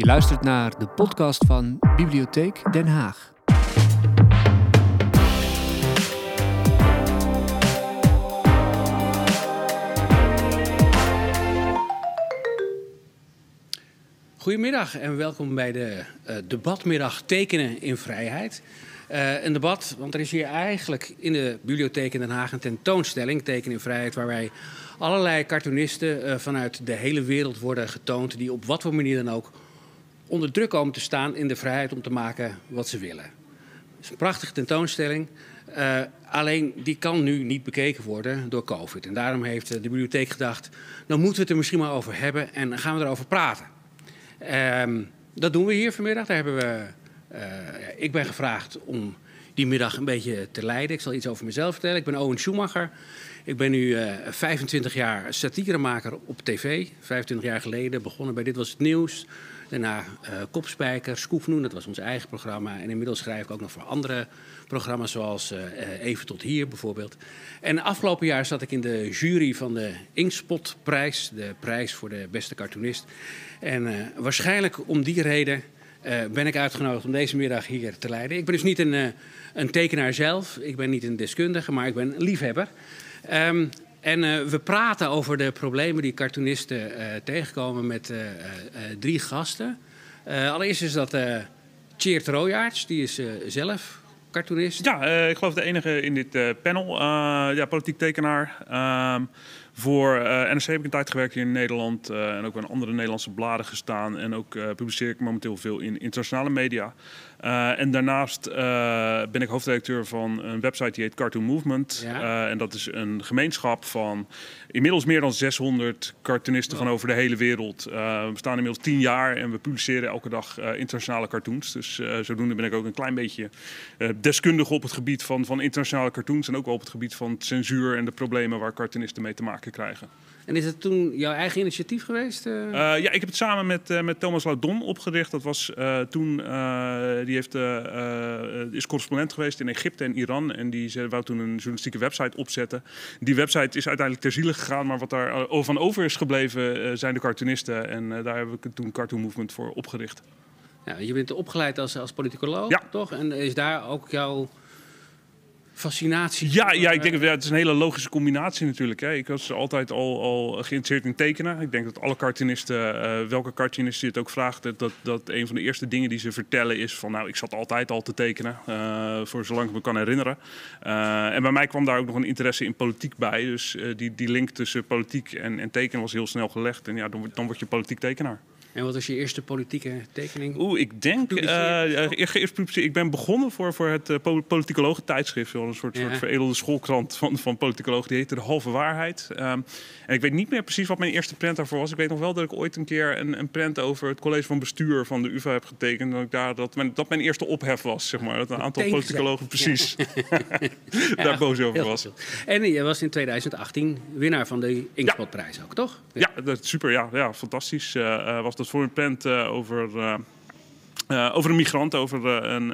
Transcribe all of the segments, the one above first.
Je luistert naar de podcast van Bibliotheek Den Haag. Goedemiddag en welkom bij de uh, debatmiddag Tekenen in Vrijheid. Uh, een debat, want er is hier eigenlijk in de bibliotheek in Den Haag een tentoonstelling, Tekenen in Vrijheid, waar wij allerlei cartoonisten uh, vanuit de hele wereld worden getoond, die op wat voor manier dan ook onder druk komen te staan in de vrijheid om te maken wat ze willen. Het is een prachtige tentoonstelling. Uh, alleen die kan nu niet bekeken worden door COVID. En daarom heeft de bibliotheek gedacht, dan moeten we het er misschien maar over hebben en gaan we erover praten. Um, dat doen we hier vanmiddag. Daar hebben we, uh, ik ben gevraagd om die middag een beetje te leiden. Ik zal iets over mezelf vertellen. Ik ben Owen Schumacher. Ik ben nu uh, 25 jaar satiremaker op tv. 25 jaar geleden begonnen bij Dit Was Het Nieuws. Daarna uh, Kopspijker, Skoefnoen, dat was ons eigen programma. En inmiddels schrijf ik ook nog voor andere programma's, zoals uh, Even tot hier bijvoorbeeld. En afgelopen jaar zat ik in de jury van de Inkspot-prijs, de prijs voor de beste cartoonist. En waarschijnlijk om die reden ben ik uitgenodigd om deze middag hier te leiden. Ik ben dus niet een, een tekenaar zelf, ik ben niet een deskundige, maar ik ben een liefhebber. Um, en uh, we praten over de problemen die cartoonisten uh, tegenkomen met uh, drie gasten. allereerst is dat Tjeerd Royaerts, die is zelf cartoonist. Ja, ik geloof de enige in dit panel. ja, politiek tekenaar. Ehm, voor NRC heb ik een tijd gewerkt hier in Nederland en ook bij andere Nederlandse bladen gestaan. En ook publiceer ik momenteel veel in internationale media. En daarnaast ben ik hoofdredacteur van een website die heet Cartoon Movement. Ja. en dat is een gemeenschap van inmiddels meer dan 600 cartoonisten van over de hele wereld. we bestaan inmiddels 10 jaar en we publiceren elke dag internationale cartoons. Dus zodoende ben ik ook een klein beetje deskundig op het gebied van, van internationale cartoons. En ook wel op het gebied van censuur en de problemen waar cartoonisten mee te maken krijgen. En is het toen jouw eigen initiatief geweest? Uh? Uh, ja, ik heb het samen met, uh, met Thomas Laudon opgericht. Dat was toen, die heeft, is correspondent geweest in Egypte en Iran. En die wou toen een journalistieke website opzetten. Die website is uiteindelijk ter ziele gegaan. Maar wat daar van over is gebleven zijn de cartoonisten. En daar heb ik toen Cartoon Movement voor opgericht. Ja, je bent opgeleid als, als politicoloog, ja. toch? En is daar ook jouw fascinatie. Ja, ja ik denk dat het is een hele logische combinatie natuurlijk. Hè. Ik was altijd al, al geïnteresseerd in tekenen. Ik denk dat alle cartoonisten, uh, welke cartoonist je het ook vraagt, dat, dat een van de eerste dingen die ze vertellen is van nou, ik zat altijd al te tekenen, uh, voor zolang ik me kan herinneren. Uh, en bij mij kwam daar ook nog een interesse in politiek bij. Dus die, die link tussen politiek en, en tekenen was heel snel gelegd. En ja, dan, dan word je politiek tekenaar. En wat was je eerste politieke tekening? Oeh, ik denk. Uh, ik ben begonnen voor, voor het uh, politicologen tijdschrift. Een soort, ja. soort veredelde schoolkrant van, van politicologen. Die heette De Halve Waarheid. Um, en ik weet niet meer precies wat mijn eerste prent daarvoor was. Ik weet nog wel dat ik ooit een keer een, een prent over het college van bestuur van de UvA heb getekend. Dat, ik daar, dat, mijn, dat mijn eerste ophef was, zeg maar. Dat een aantal politicologen precies ja. daar boos over was. En je was in 2018 winnaar van de Inkspotprijs ook, toch? Ja, dat, super. Ja, ja fantastisch. Uh, was dat voor een plant uh, over, uh, uh, over een migrant, over een,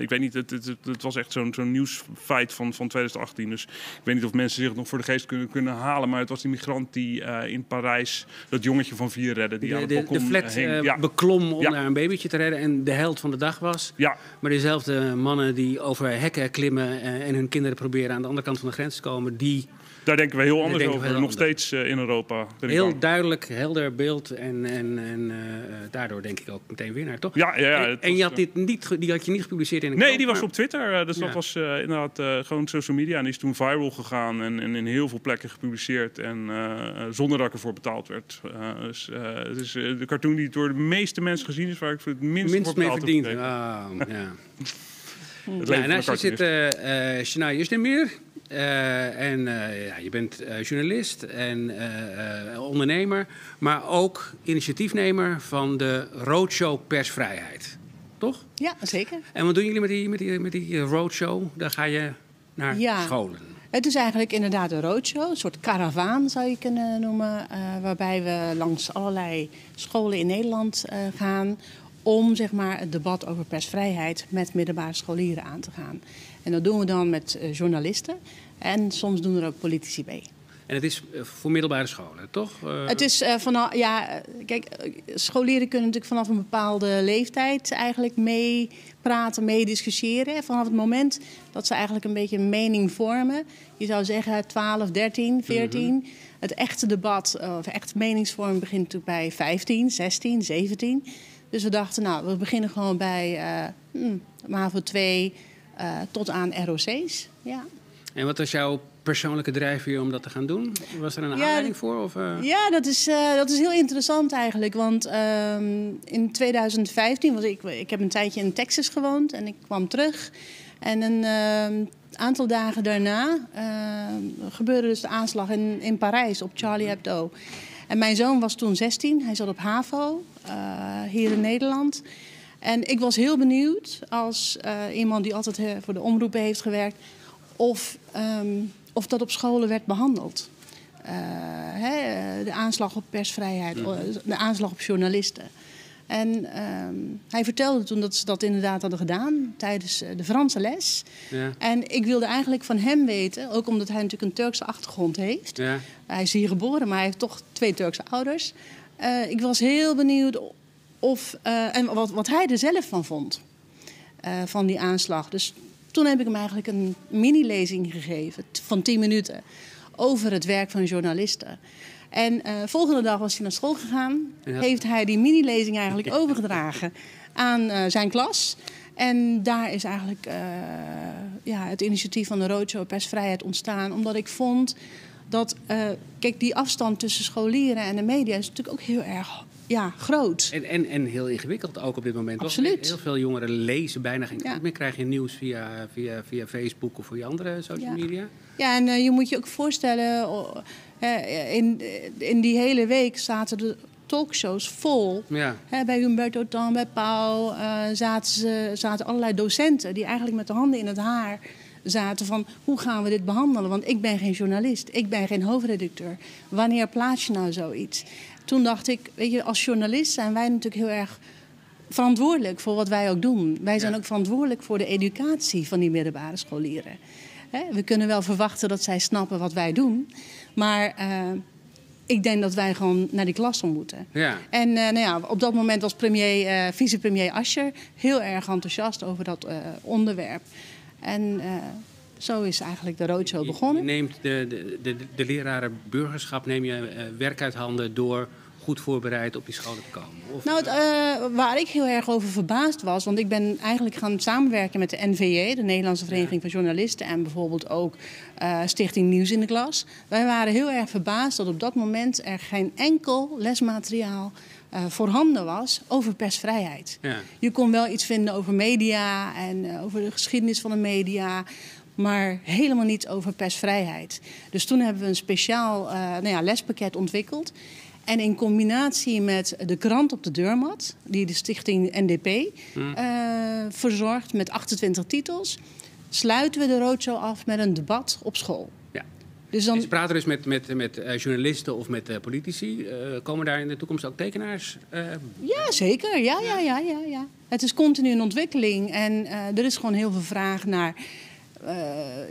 ik weet niet, het, het, het was echt zo'n zo'n nieuwsfeit van, van 2018. Dus ik weet niet of mensen zich het nog voor de geest kunnen, kunnen halen, maar het was die migrant die in Parijs dat jongetje van vier redde. Die de, aan het balkon de flat. Ja. beklom om ja. daar een babytje te redden en de held van de dag was. Ja. Maar dezelfde mannen die over hekken klimmen en hun kinderen proberen aan de andere kant van de grens te komen, die daar denken we heel anders over, nog anders. steeds uh, in Europa. Heel duidelijk, helder beeld en, en, en uh, daardoor denk ik ook meteen winnaar, toch? Ja, ja, ja En, en je had dit niet, die had je niet gepubliceerd in een Nee, die was maar... op Twitter. dus ja. dat was inderdaad gewoon social media. En die is toen viral gegaan en, en in heel veel plekken gepubliceerd. En zonder dat ik ervoor betaald werd. dus het is de cartoon die door de meeste mensen gezien is, waar ik het minst, minst voor mee verdiend. Ah, ja. ja, naast je zit uh, Shania Justemir. Uh, en uh, ja, je bent uh, journalist en ondernemer, maar ook initiatiefnemer van de Roadshow Persvrijheid. Toch? Ja, zeker. En wat doen jullie met die, met die, met die roadshow? Daar ga je naar ja. scholen. Het is eigenlijk inderdaad een roadshow, een soort karavaan zou je kunnen noemen. waarbij we langs allerlei scholen in Nederland gaan om zeg maar, het debat over persvrijheid met middelbare scholieren aan te gaan. En dat doen we dan met uh, journalisten en soms doen er ook politici mee. En het is eh, voor middelbare scholen, toch? Eh, Het is uh, vanaf, ja, eh, kijk, eh, scholieren kunnen natuurlijk vanaf een bepaalde leeftijd eigenlijk meepraten, meediscussiëren. Vanaf het moment dat ze eigenlijk een beetje een mening vormen. Je zou zeggen 12, 13, 14. Het echte debat, eh, of echte meningsvorm begint natuurlijk bij 15, 16, 17. Dus we dachten, nou, we beginnen gewoon bij eh hmm, MAVO 2 eh, tot aan ROC's. Ja. En wat was jouw persoonlijke drijfveer om dat te gaan doen? Was er een Ja, aanleiding voor? Of, eh? Ja, dat is, eh, dat is heel interessant eigenlijk. Want ehm, in 2015 was ik, ik heb een tijdje in Texas gewoond en ik kwam terug. En een ehm, aantal dagen daarna ehm, gebeurde dus de aanslag in, in Parijs op Charlie Hebdo. En mijn zoon was toen 16, hij zat op HAVO eh, hier in Nederland. En ik was heel benieuwd als eh, iemand die altijd eh, voor de omroepen heeft gewerkt, of, ehm, of dat op scholen werd behandeld. Eh, hè, de aanslag op persvrijheid, eh, de aanslag op journalisten. En ehm, hij vertelde toen dat ze dat inderdaad hadden gedaan tijdens de Franse les. Ja. En ik wilde eigenlijk van hem weten, ook omdat hij natuurlijk een Turkse achtergrond heeft. Ja. Hij is hier geboren, maar hij heeft toch twee Turkse ouders. Ik was heel benieuwd of, eh, en wat, wat hij er zelf van vond, eh, van die aanslag. Dus toen heb ik hem eigenlijk een mini-lezing gegeven van 10 minuten over het werk van journalisten. En eh volgende dag was hij naar school gegaan. Heeft hij die mini-lezing eigenlijk overgedragen aan zijn klas. En daar is eigenlijk ja, het initiatief van de Roadshow Persvrijheid ontstaan. Omdat ik vond dat, kijk, die afstand tussen scholieren en de media is natuurlijk ook heel erg ja, groot. En, en, en heel ingewikkeld ook op dit moment. Absoluut. Heel veel jongeren lezen bijna geen Ja. meer. Krijg je nieuws via, via, via Facebook of via andere social Ja. media? Ja, en eh, je moet je ook voorstellen, in, in die hele week zaten de talkshows vol. Ja. Bij Humberto Tan, bij Pauw eh, zaten, ze, zaten allerlei docenten die eigenlijk met de handen in het haar zaten van hoe gaan we dit behandelen? Want ik ben geen journalist, ik ben geen hoofdredacteur. Wanneer plaats je nou zoiets? Toen dacht ik, weet je, als journalist zijn wij natuurlijk heel erg verantwoordelijk voor wat wij ook doen. Wij zijn Ja. ook verantwoordelijk voor de educatie van die middelbare scholieren. Hè, we kunnen wel verwachten dat zij snappen wat wij doen, maar eh, ik denk dat wij gewoon naar die klas om moeten. Ja. En eh, nou ja, op dat moment was premier, eh, vicepremier Ascher heel erg enthousiast over dat onderwerp. En zo is eigenlijk de roadshow begonnen. Je neemt de, de, de, de leraren burgerschap neem je werk uit handen door goed voorbereid op die scholen te komen. Of, Nou, het, eh, waar ik heel erg over verbaasd was, want ik ben eigenlijk gaan samenwerken met de NVJ, de Nederlandse Vereniging van Journalisten, en bijvoorbeeld ook eh, Stichting Nieuws in de Klas. Wij waren heel erg verbaasd dat op dat moment er geen enkel lesmateriaal eh, voorhanden was over persvrijheid. ja. Je kon wel iets vinden over media en eh, over de geschiedenis van de media. Maar helemaal niets over persvrijheid. Dus toen hebben we een speciaal eh, nou ja, lespakket ontwikkeld. En in combinatie met de krant op de deurmat, die de stichting NDP eh, verzorgt met 28 titels, sluiten we de roadshow af met een debat op school. Ja. Dus dan, ze praten dus met, met, met eh, journalisten of met eh, politici. Komen daar in de toekomst ook tekenaars? Ja, zeker. Ja, ja, ja, ja, ja. Het is continu een ontwikkeling. En er is gewoon heel veel vraag naar...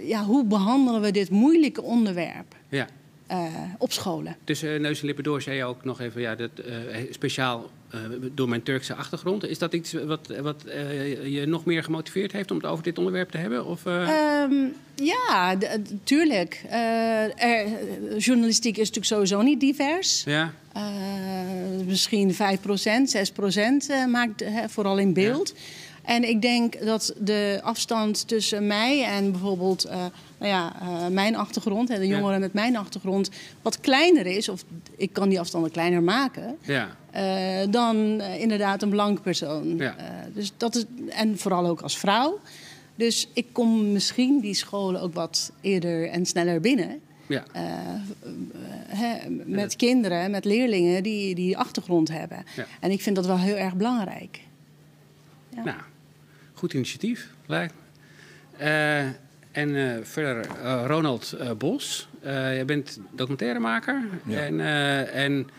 ja, hoe behandelen we dit moeilijke onderwerp ja. Eh, op scholen? Tussen neus en lippen door zei je ook nog even, ja, dat, eh, speciaal eh, door mijn Turkse achtergrond. Is dat iets wat, wat eh, je nog meer gemotiveerd heeft om het over dit onderwerp te hebben? Of, eh, Ehm, ja, tuurlijk. Eh, er, journalistiek is natuurlijk sowieso niet divers. ja, Eh, misschien 5%, 6% eh, maakt vooral in beeld. En ik denk dat de afstand tussen mij en bijvoorbeeld eh, nou ja, eh, mijn achtergrond... en de Ja. jongeren met mijn achtergrond wat kleiner is... of ik kan die afstanden kleiner maken... ja, eh, dan eh, inderdaad een blanke persoon. Ja. Dus dat is, en vooral ook als vrouw. Dus ik kom misschien die scholen ook wat eerder en sneller binnen... ja. Met kinderen, met leerlingen die die achtergrond hebben. Ja. En ik vind dat wel heel erg belangrijk. Ja. Nou, goed initiatief, lijkt me. En eh, verder, eh, Ronald eh, Bos. Jij bent documentairemaker Ja. en, en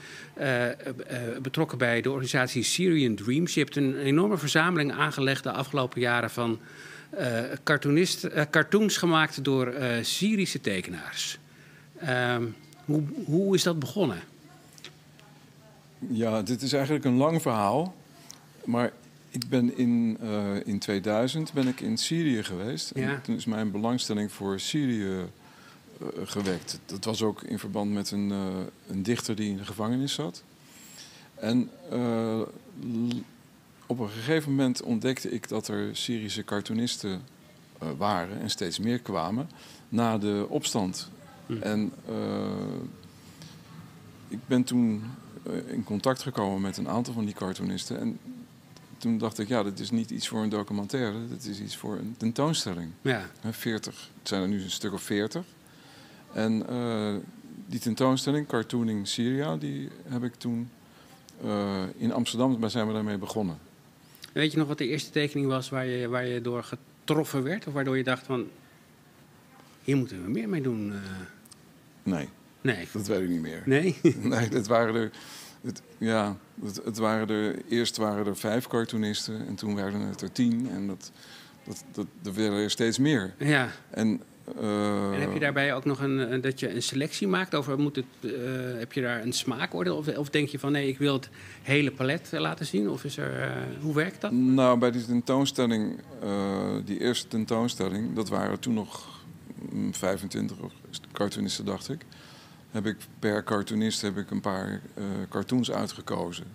betrokken bij de organisatie Syrian Dreams. Je hebt een enorme verzameling aangelegd de afgelopen jaren van cartoonist, cartoons gemaakt door Syrische tekenaars. Ehm, Hoe, hoe is dat begonnen? Ja, dit is eigenlijk een lang verhaal. Maar ik ben in, eh, in 2000 ben ik in Syrië geweest. Ja. En toen is mijn belangstelling voor Syrië eh, gewekt. Dat was ook in verband met een, eh, een dichter die in de gevangenis zat. En op een gegeven moment ontdekte ik dat er Syrische cartoonisten waren en steeds meer kwamen na de opstand. Hm. En ik ben toen in contact gekomen met een aantal van die cartoonisten. En toen dacht ik, ja, dit is niet iets voor een documentaire, dit is iets voor een tentoonstelling. Ja, Hè, 40, het zijn er nu een stuk of 40. En eh, die tentoonstelling, Cartooning Syria, die heb ik toen eh, in Amsterdam, daar zijn we daarmee begonnen. weet je nog wat de eerste tekening was waar je, waar je door getroffen werd? Of waardoor je dacht van, hier moeten we meer mee doen? eh? Nee, nee. dat weet ik niet meer. Nee? Nee, dat waren er. Het, ja, het, het waren er. Eerst waren er vijf cartoonisten en toen werden het er tien. En dat, dat, dat, er werden er steeds meer. ja. En, eh, En heb je daarbij ook nog een, een- dat je een selectie maakt? Over moet het, eh, heb je daar een smaakoordeel? Of, of denk je van nee, ik wil het hele palet eh, laten zien? Of is er, eh, hoe werkt dat? Nou, bij die tentoonstelling, eh, die eerste tentoonstelling, dat waren toen nog mm, 25 cartoonisten, dacht ik. Heb ik per cartoonist heb ik een paar eh, cartoons uitgekozen.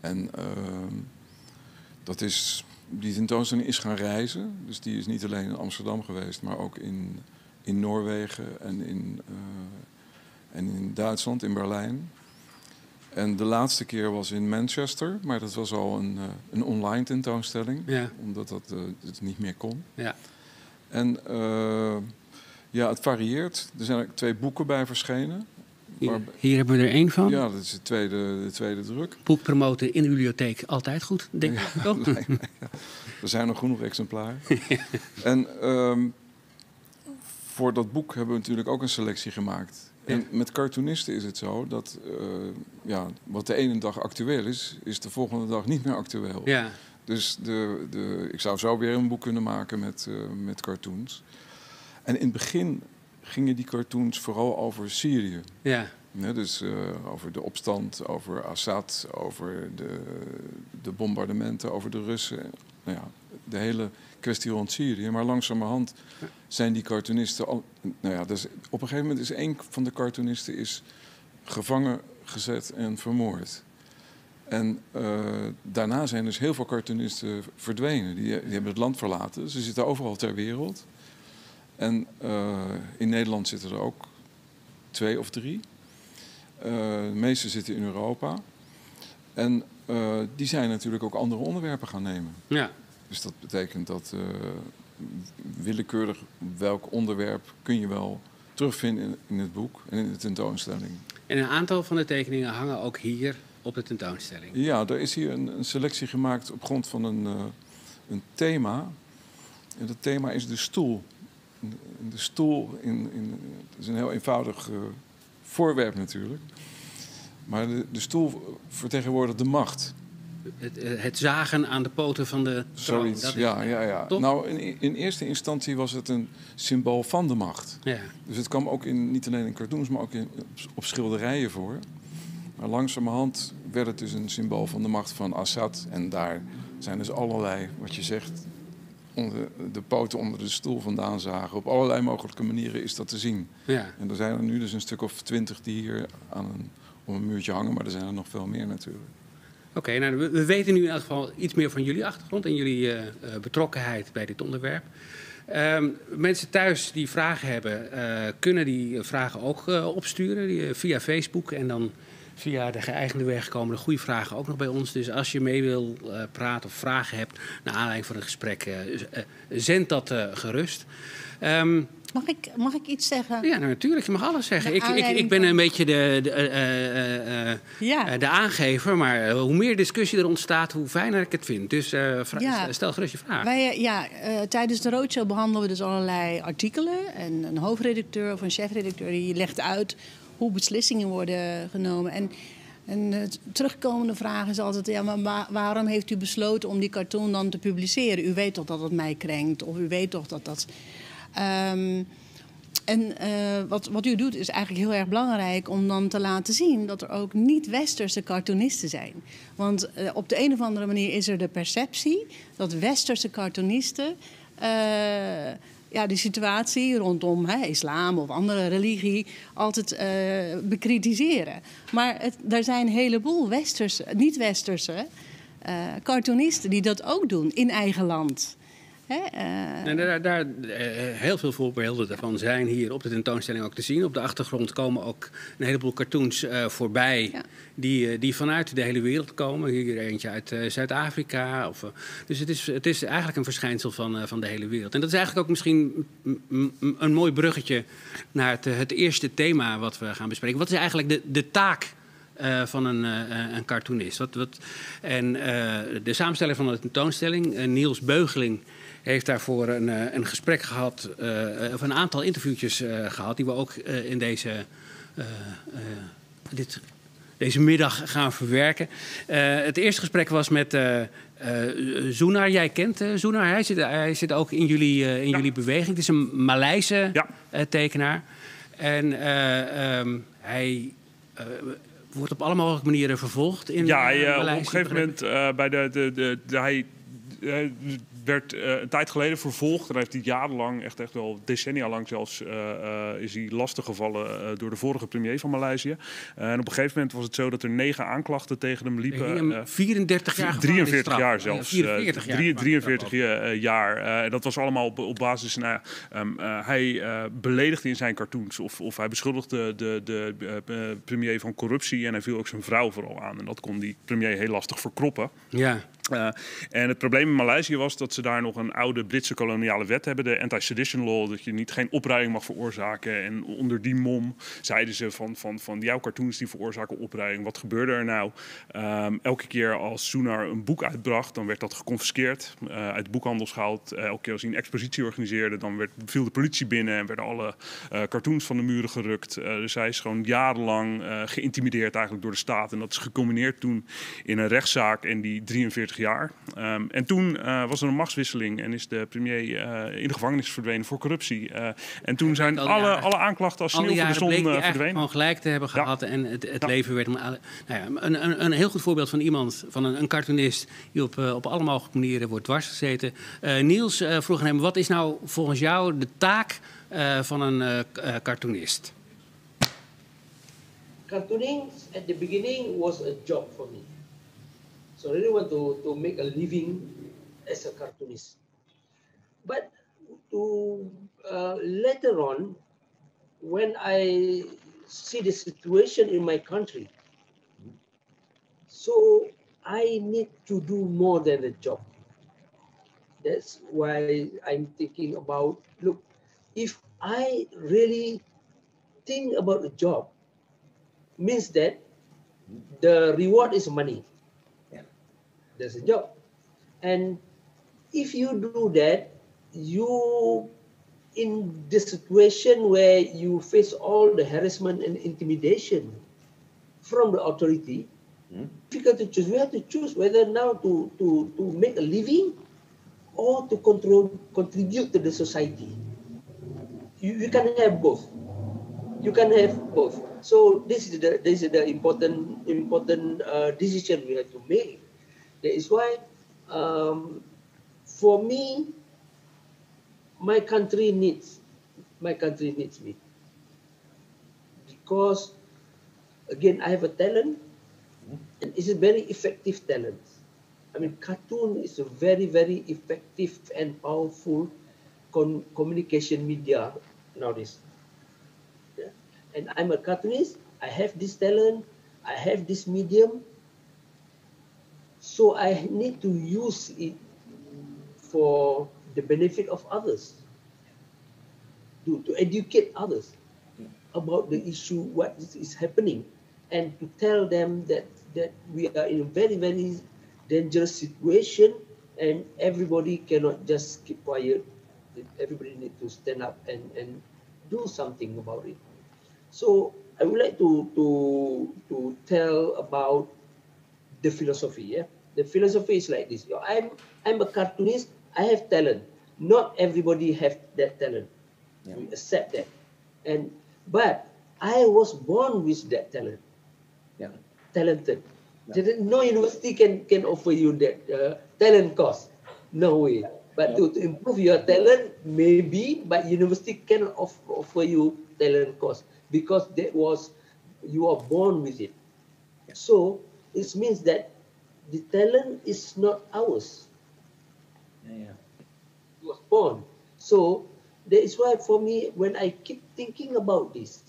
En ehm, dat is, die tentoonstelling is gaan reizen. Dus die is niet alleen in Amsterdam geweest, maar ook in, in Noorwegen en in, eh, en in Duitsland, in Berlijn. En de laatste keer was in Manchester, maar dat was al een, eh, een online tentoonstelling, Ja, omdat dat het niet meer kon. ja. En eh, ja, het varieert. Er zijn ook twee boeken bij verschenen. Hier, hier hebben we er één van. Ja, dat is de tweede, de tweede druk. Boek promoten in de bibliotheek, altijd goed, denk ik. toch? Nee, nee, ja. Er zijn nog genoeg exemplaren. en ehm, voor dat boek hebben we natuurlijk ook een selectie gemaakt. Ja. En met cartoonisten is het zo dat eh, ja, wat de ene dag actueel is, is de volgende dag niet meer actueel. Ja, Dus de, de, ik zou zo weer een boek kunnen maken met, eh, met cartoons. En in het begin gingen die cartoons vooral over Syrië. ja, dus eh, over de opstand, over Assad, over de, de bombardementen, over de Russen. Nou ja, de hele kwestie rond Syrië. Maar langzamerhand zijn die cartoonisten al. Nou ja, dus op een gegeven moment is een van de cartoonisten is gevangen gezet en vermoord. En eh, daarna zijn dus heel veel cartoonisten verdwenen. Die, die hebben het land verlaten. Ze zitten overal ter wereld. En eh, in Nederland zitten er ook twee of drie. Eh, de meeste zitten in Europa. En eh, die zijn natuurlijk ook andere onderwerpen gaan nemen. ja. Dus dat betekent dat willekeurig welk onderwerp kun je wel terugvinden in, in het boek en in de tentoonstelling. En een aantal van de tekeningen hangen ook hier op de tentoonstelling. Ja, er is hier een, een selectie gemaakt op grond van een, een thema. En dat thema is de stoel. De stoel in, in, het is een heel eenvoudig eh, voorwerp natuurlijk. Maar de, de stoel vertegenwoordigt de macht. Het, eh, het zagen aan de poten van de troon. Zoiets. dat Ja, ja, ja. Nou, in, in eerste instantie was het een symbool van de macht. ja. Dus het kwam ook in, niet alleen in cartoons, maar ook in, op, op schilderijen voor. Maar langzamerhand werd het dus een symbool van de macht van Assad. En daar zijn dus allerlei, wat je zegt, onder, de poten onder de stoel vandaan zagen. Op allerlei mogelijke manieren is dat te zien. ja. En er zijn er nu dus een stuk of twintig die hier aan een, om een muurtje hangen, maar er zijn er nog veel meer natuurlijk. Oké, nou, we, we weten nu in elk geval iets meer van jullie achtergrond en jullie eh, eh, betrokkenheid bij dit onderwerp. Ehm, mensen thuis die vragen hebben, eh, kunnen die vragen ook opsturen die, via Facebook en dan via de geëigende weg komen de goede vragen ook nog bij ons. Dus als je mee wil eh, praten of vragen hebt naar aanleiding van een gesprek, eh, eh, zend dat gerust. Ehm, Mag ik, mag ik iets zeggen? ja, nou, natuurlijk, je mag alles zeggen. Ik, ik, ik ben een beetje de, de, Ja. de aangever, maar hoe meer discussie er ontstaat, hoe fijner ik het vind. Dus Ja. stel gerust je vraag. Wij, ja, tijdens de roadshow behandelen we dus allerlei artikelen. En een hoofdredacteur of een chefredacteur die legt uit hoe beslissingen worden genomen. En eh, terugkomende vraag is altijd: ja, maar wa- waarom heeft u besloten om die cartoon dan te publiceren? U weet toch dat het mij krenkt, of u weet toch dat dat. Ehm, en eh, wat, wat u doet is eigenlijk heel erg belangrijk om dan te laten zien dat er ook niet-westerse cartoonisten zijn. Want eh, op de een of andere manier is er de perceptie dat westerse cartoonisten uh, ja, de situatie rondom hè, islam of andere religie altijd bekritiseren. Maar het, er zijn een heleboel westerse, niet-westerse cartoonisten die dat ook doen in eigen land. Hè, uh... daar, daar uh, heel veel voorbeelden daarvan zijn hier op de tentoonstelling ook te zien. Op de achtergrond komen ook een heleboel cartoons uh, voorbij ja. die, die vanuit de hele wereld komen. Hier eentje uit Zuid-Afrika. dus het is, het is eigenlijk een verschijnsel van, van de hele wereld. En dat is eigenlijk ook misschien een mooi bruggetje naar het, het eerste thema wat we gaan bespreken. Wat is eigenlijk de, de taak uh, van een, uh, een cartoonist. Wat, wat, en uh, de samensteller van de tentoonstelling, Niels Beugeling, heeft daarvoor een, een gesprek gehad, of een aantal interviewtjes gehad, die we ook in deze, dit, deze middag gaan verwerken. het eerste gesprek was met Zoenar. Jij kent Zoenar, hij zit, hij zit ook in jullie, in ja. jullie beweging. Het is een Maleise ja. tekenaar. En um, hij wordt op alle mogelijke manieren vervolgd in Ja, hij, op een gegeven moment uh, bij de, de, de, de hij, werd uh, een tijd geleden vervolgd. En heeft hij jarenlang, echt, echt wel decennia lang zelfs, uh, uh, is hij lastiggevallen door de vorige premier van Maleisië. en op een gegeven moment was het zo dat er negen aanklachten tegen hem liepen. 34 jaar 43 jaar zelfs. 44 jaar. 43 jaar. dat was allemaal op, op basis, nou, um, hij beledigde in zijn cartoons of, of hij beschuldigde de, de, de premier van corruptie en hij viel ook zijn vrouw vooral aan. En dat kon die premier heel lastig verkroppen. Ja. Uh, en het probleem in Maleisië was dat ze daar nog een oude Britse koloniale wet hebben, de anti-sedition law, dat je niet geen opruiming mag veroorzaken. En onder die mom zeiden ze van, van, van jouw cartoons die veroorzaken opruiming. Wat gebeurde er nou? Um, elke keer als Soenar een boek uitbracht, dan werd dat geconfiskeerd, uh, uit de boekhandels gehaald. Uh, elke keer als hij een expositie organiseerde, dan werd, viel de politie binnen en werden alle cartoons van de muren gerukt. dus hij is gewoon jarenlang geïntimideerd eigenlijk door de staat. En dat is gecombineerd toen in een rechtszaak en die 43 jaar. Um, en toen uh, was er een machtswisseling en is de premier uh, in de gevangenis verdwenen voor corruptie. Uh, en toen zijn alle, alle aanklachten als sneeuw voor de zon verdwenen. gewoon gelijk te hebben gehad ja. en het, het ja. leven werd... Nou ja, een, een, een, heel goed voorbeeld van iemand, van een, een cartoonist... die op, op alle mogelijke manieren wordt dwarsgezeten. Niels vroeg aan hem, wat is nou volgens jou de taak van een cartoonist? Cartooning at the beginning was a job for me. So I really want to, to make a living as a cartoonist. But to uh, later on, when I see the situation in my country, so I need to do more than a job. That's why I'm thinking about look, if I really think about a job, means that the reward is money there's a job. And if you do that, you in the situation where you face all the harassment and intimidation from the authority, mm. difficult to choose. We have to choose whether now to, to, to make a living or to control, contribute to the society. You, you can have both. You can have both. So this is the this is the important important uh, decision we have to make. That is why, um, for me, my country needs my country needs me because again I have a talent and it's a very effective talent. I mean, cartoon is a very very effective and powerful con- communication media nowadays. Yeah? And I'm a cartoonist. I have this talent. I have this medium So I need to use it for the benefit of others, to, to educate others about the issue, what is happening, and to tell them that, that we are in a very, very dangerous situation and everybody cannot just keep quiet. Everybody need to stand up and, and do something about it. So I would like to, to, to tell about the philosophy, yeah? The philosophy is like this. I'm I'm a cartoonist. I have talent. Not everybody have that talent. Yeah. We accept that. And but I was born with that talent. Yeah. Talented. There- No university can can offer you that uh, talent course. No way. But to, to improve your talent, maybe, but university cannot off, offer you talent course because that was you are born with it. So it means that the talent is not ours. Yeah, yeah. It was born. So that is why for me, when I keep thinking about this,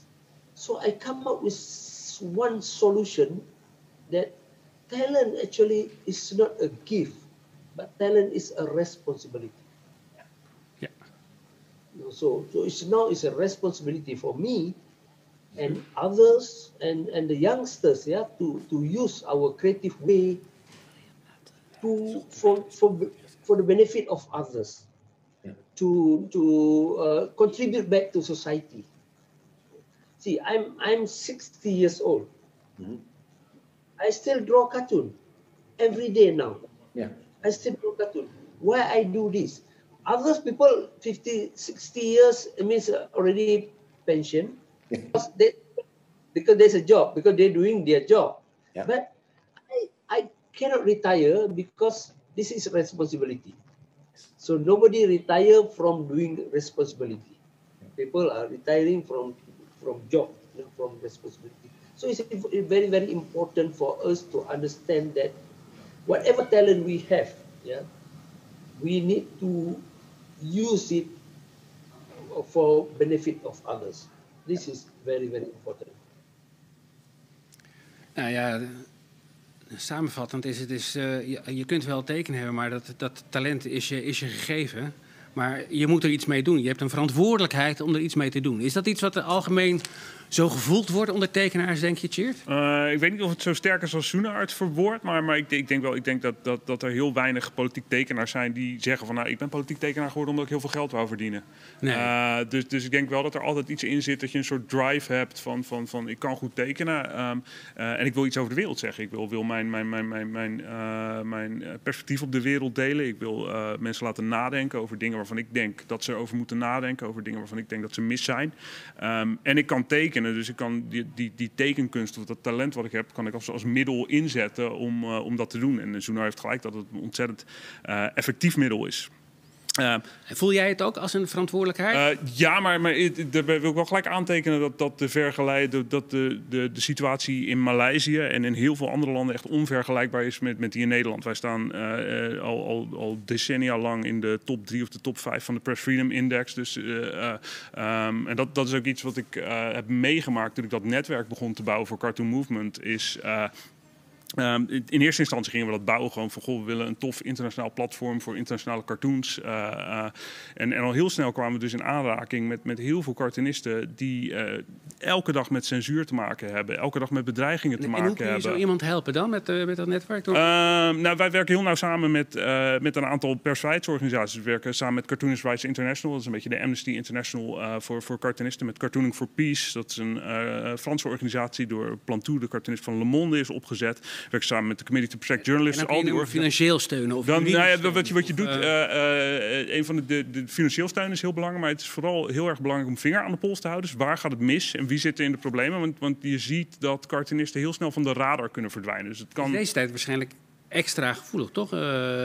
so I come up with one solution that talent actually is not a gift, but talent is a responsibility. Ja. So, so it's now it's a responsibility for me and others and, and the youngsters, yeah, to, to use our creative way to for for for the benefit of others, Yeah. to to uh, contribute back to society. See, I'm I'm 60 years old. Mhm. I still draw cartoon every day now. Yeah. I still draw cartoon. Why I do this? Others people 50, 60 years it means already pension because they because there's a job because they're doing their job. Yeah. But I I cannot retire because this is responsibility. So nobody retire from doing responsibility. People are retiring from from job, from responsibility. So it's very very important for us to understand that whatever talent we have, yeah, we need to use it for benefit of others. This is very very important. Nou ja, samenvattend is het is, eh, je, je kunt wel tekenen hebben, maar dat, dat talent is je, is je gegeven. Maar je moet er iets mee doen. Je hebt een verantwoordelijkheid om er iets mee te doen. Is dat iets wat er algemeen zo gevoeld wordt onder tekenaars, denk je, Cheert? Eh, ik weet niet of het zo sterk is als Soenaar het verwoordt, maar, maar ik, ik denk wel ik denk dat, dat, dat er heel weinig politiek tekenaars zijn die zeggen van nou, ik ben politiek tekenaar geworden omdat ik heel veel geld wou verdienen. Nee. Eh, dus, dus ik denk wel dat er altijd iets in zit dat je een soort drive hebt van, van, van ik kan goed tekenen ehm, eh, en ik wil iets over de wereld zeggen. Ik wil, wil mijn, mijn, mijn, mijn, mijn, mijn perspectief op de wereld delen. Ik wil mensen laten nadenken over dingen waarvan ik denk dat ze over moeten nadenken, over dingen waarvan ik denk dat ze mis zijn. Ehm, en ik kan tekenen, dus ik kan die, die, die tekenkunst of dat talent wat ik heb, kan ik als, middel inzetten om, eh, om dat te doen. En Zoenar heeft gelijk dat het een ontzettend eh, effectief middel is. Ehm, Voel jij het ook als een verantwoordelijkheid? eh, ja, maar, maar daarbij wil ik wel gelijk aantekenen dat, dat, de, dat de, de, de situatie in Maleisië en in heel veel andere landen echt onvergelijkbaar is met, met die in Nederland. Wij staan eh, eh, al, al, al decennia lang in de top drie of de top vijf van de Press Freedom Index. Dus, eh, eh, ehm, en dat, dat is ook iets wat ik eh, heb meegemaakt toen ik dat netwerk begon te bouwen voor Cartoon Movement. Is, eh, Ehm, in eerste instantie gingen we dat bouwen gewoon van goh, we willen een tof internationaal platform voor internationale cartoons. Eh, eh, en, en al heel snel kwamen we dus in aanraking met, met heel veel cartoonisten die eh, elke dag met censuur te maken hebben, elke dag met bedreigingen te en maken hoe kun je hebben. zo iemand helpen dan met, met dat netwerk? Ehm, nou, wij werken heel nauw samen met, met een aantal persvrijheidsorganisaties. We werken samen met Cartoonist Rights International. Dat is een beetje de Amnesty International voor, voor cartoonisten. Met Cartooning for Peace. Dat is een Franse organisatie door Plantou, de cartoonist van Le Monde, is opgezet. We werken samen met de Committee to Protect en Journalists. dan kun Al die financieel steunen? Of Dan, nou ja, wat je, wat je doet, eh, eh, eh, een van de, de, de financieel steun is heel belangrijk, maar het is vooral heel erg belangrijk om vinger aan de pols te houden. Dus waar gaat het mis en wie zit er in de problemen? Want, want je ziet dat cartoonisten heel snel van de radar kunnen verdwijnen. Dus het in kan. deze tijd waarschijnlijk extra gevoelig, toch? Eh,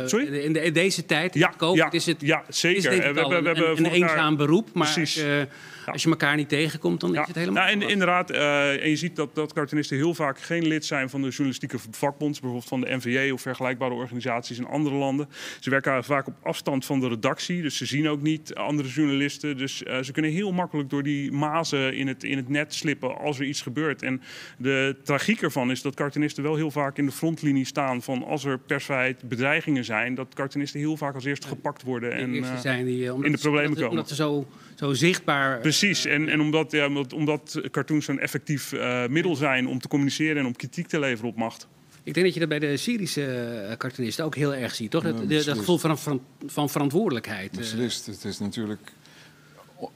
Sorry? In, de, in deze tijd, Ja, COVID, ja, is het, ja, zeker. is het ik we hebben- we een, hebben een eenzaam beroep. Maar Precies. als je, als je elkaar niet tegenkomt, dan is het helemaal Nou, en inderdaad, eh, en je ziet dat, dat cartoonisten heel vaak geen lid zijn van de journalistieke vakbond, bijvoorbeeld van de NVJ of vergelijkbare organisaties in andere landen. Ze werken vaak op afstand van de redactie, dus ze zien ook niet andere journalisten. Dus eh, ze kunnen heel makkelijk door die mazen in het, in het net slippen als er iets gebeurt. En de tragiek ervan is dat cartoonisten wel heel vaak in de frontlinie staan van als er persvrijheid bedreigingen zijn, dat cartoonisten heel vaak als eerste gepakt worden. de En, eh, zijn die, eh, omdat, in de problemen omdat, komen. Omdat ze zo, zo zichtbaar... eh, Precies, en, en omdat, ja, omdat, omdat cartoons zo'n effectief eh, middel zijn om te communiceren en om kritiek te leveren op macht. Ik denk dat je dat bij de Syrische cartoonisten ook heel erg ziet, toch? Ja, dat, dat gevoel van, van, van verantwoordelijkheid. Beslist. Het is natuurlijk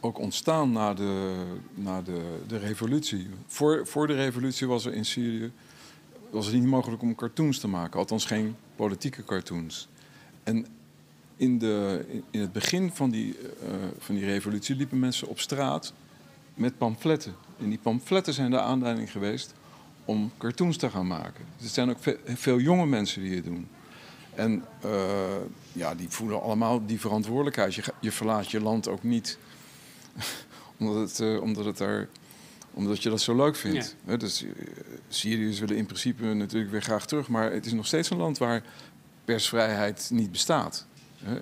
ook ontstaan na de, na de, de revolutie. Voor, voor de revolutie was er in Syrië was het niet mogelijk om cartoons te maken. Althans geen politieke cartoons. En in, de, in- het begin van die, eh, van die revolutie liepen mensen op straat met pamfletten. En die pamfletten zijn de aanleiding geweest om cartoons te gaan maken. Dus er zijn ook ve- veel jonge mensen die het doen. En eh, ja, die voelen allemaal die verantwoordelijkheid. Je, je verlaat je land ook niet omdat, het, eh, omdat, het daar, omdat je dat zo leuk vindt. Hè, dus, eh, Syriërs willen in principe natuurlijk weer graag terug, maar het is nog steeds een land waar persvrijheid niet bestaat. Hè.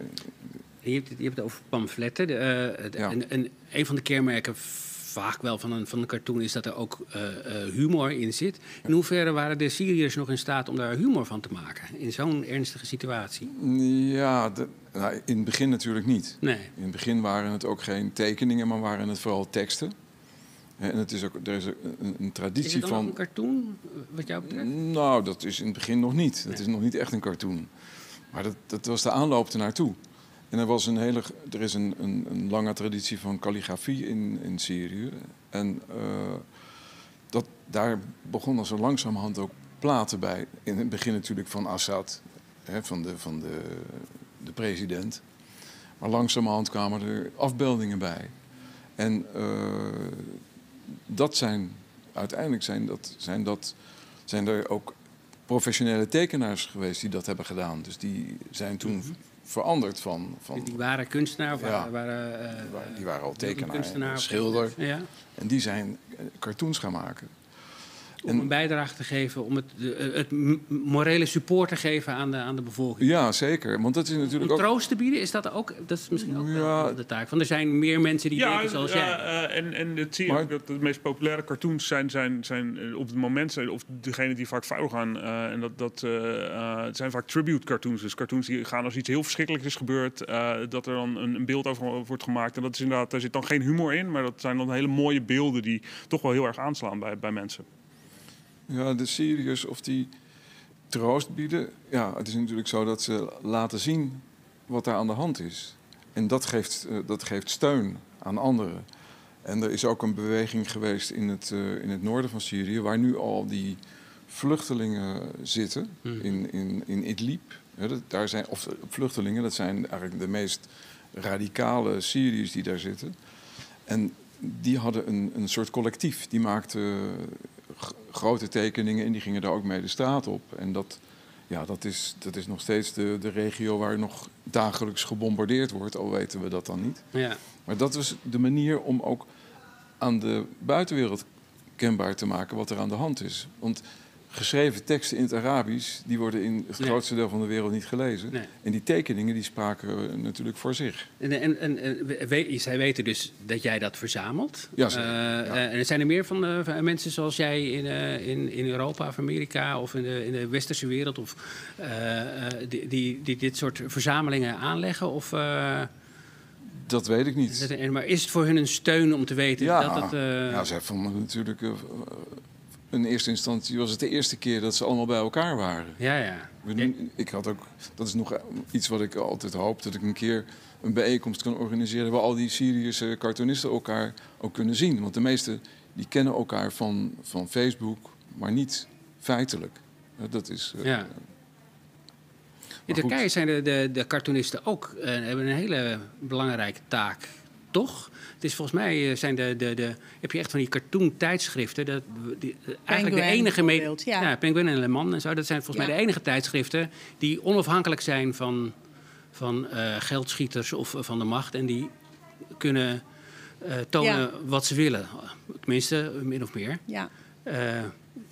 Je hebt, het- je hebt het over pamfletten. De, eh, Ja. en, en een van de kenmerken vaak wel van een, van een cartoon is dat er ook eh, eh, humor in zit. In hoeverre waren de Syriërs nog in staat om daar humor van te maken in zo'n ernstige situatie? Ja, de- nou, in het begin natuurlijk niet. Nee. In het begin waren het ook geen tekeningen, maar waren het vooral teksten. En het is ook, er is een, een Is traditie het dan ook van. een cartoon, wat jou betreft? Nou, dat is in het begin nog niet. Dat Nee. is nog niet echt een cartoon. Maar dat, dat was de aanloop ernaartoe. En er, was een hele, er is een, een, een lange traditie van kalligrafie in, in Syrië. En eh, dat, daar begonnen zo langzamerhand ook platen bij. In het begin natuurlijk van Assad, hè, van, de, van de, de president. Maar langzamerhand kwamen er afbeeldingen bij. En eh, dat zijn, uiteindelijk zijn, dat, zijn, dat, zijn er ook professionele tekenaars geweest die dat hebben gedaan. Dus die zijn toen veranderd van... van Die waren kunstenaar of Ja. waren... eh, die waren- al tekenaar, en schilder. Ja. En die zijn eh, cartoons gaan maken. Om En- een bijdrage te geven, om het, de- het morele support te geven aan de, aan de bevolking. Ja, zeker. Want dat is natuurlijk Om ook... troost te bieden, is dat ook? Dat is misschien ook Ja. wel de taak. Want er zijn meer mensen die denken zoals ja, jij. eh, en, en het zie je Maar- ook dat de meest populaire cartoons zijn, zijn, zijn eh, op het moment zijn, of degene die vaak vuil gaan. eh, en dat, dat eh, eh, het zijn vaak tribute cartoons. Dus cartoons die gaan als iets heel verschrikkelijks is gebeurd, eh, dat er dan een, een beeld over wordt gemaakt. En dat is inderdaad, daar zit dan geen humor in, maar dat zijn dan hele mooie beelden die toch wel heel erg aanslaan bij, bij mensen. Ja, de Syriërs of die troost bieden. Ja, het is natuurlijk zo dat ze laten zien wat daar aan de hand is. En dat geeft, eh, dat geeft steun aan anderen. En er is ook een beweging geweest in het, eh, in het noorden van Syrië, waar nu al die vluchtelingen zitten, Mhm. in, in, in Idlib. Dat- daar zijn, of eh, vluchtelingen, dat zijn eigenlijk de meest radicale Syriërs die daar zitten. En die hadden een, een soort collectief. Die maakten grote tekeningen en die gingen daar ook mee de straat op. En dat, ja, dat, is, dat is nog steeds de, de regio waar nog dagelijks gebombardeerd wordt, al weten we dat dan niet. Ja. Maar dat was de manier om ook aan de buitenwereld kenbaar te maken wat er aan de hand is. Want geschreven teksten in het Arabisch, die worden in het grootste deel van de wereld niet gelezen. Nee. En die tekeningen die spraken natuurlijk voor zich. En, en, en, en we- we- zij weten dus dat jij dat verzamelt. Ja, eh, en zijn er meer van, eh, van mensen zoals jij in, in, in Europa of Amerika of in de, in de westerse wereld of, die, die, die dit soort verzamelingen aanleggen? Of, Dat weet ik niet. maar is het voor hun een steun om te weten Ja, dat het... ja, zij vonden natuurlijk... in eerste instantie was het de eerste keer dat ze allemaal bij elkaar waren. ja, ja. We Ik had ook, dat is nog iets wat ik altijd hoop, dat ik een keer een bijeenkomst kan organiseren waar al die Syrische cartoonisten elkaar ook kunnen zien. Want de meesten die kennen elkaar van, van Facebook, maar niet feitelijk. Dat is. eh, Ja. In. Turkije zijn de, de, de cartoonisten ook eh, hebben een hele belangrijke taak, toch? Het is volgens mij eh, zijn de, de, de, heb je echt van die cartoon tijdschriften. Dat, die, eh, eigenlijk de enige me- bijvoorbeeld, ja. Penguin en Le Mans en zo. Dat zijn volgens Ja. mij de enige tijdschriften die onafhankelijk zijn van, van eh, geldschieters of van de macht. En die kunnen tonen Ja. wat ze willen. Tenminste, min of meer. Ja. Eh,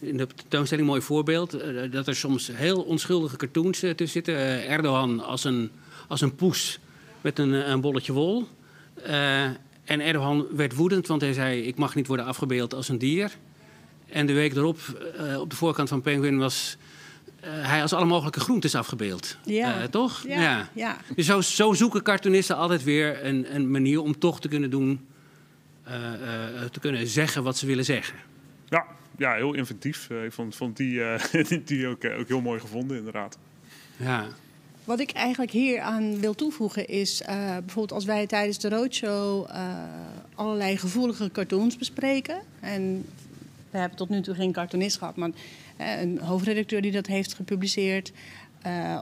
in de tentoonstelling een mooi voorbeeld. dat er soms heel onschuldige cartoons tussen zitten. Erdogan als een, als een poes met een, een bolletje wol. En Erdogan werd woedend, want hij zei... ik mag niet worden afgebeeld als een dier. En de week erop, eh, op de voorkant van Penguin... was eh, hij als alle mogelijke groentes afgebeeld. Ja. Eh, toch? Ja. ja. Dus zo, zo zoeken cartoonisten altijd weer een, een manier om toch te kunnen doen... eh, eh, te kunnen zeggen wat ze willen zeggen. Ja, ja heel inventief. Ik vond, vond die, eh, die, die ook, ook heel mooi gevonden, inderdaad. Ja. Wat ik eigenlijk hier aan wil toevoegen is eh, bijvoorbeeld als wij tijdens de roadshow eh, allerlei gevoelige cartoons bespreken. En we hebben tot nu toe geen cartoonist gehad, maar eh, een hoofdredacteur die dat heeft gepubliceerd.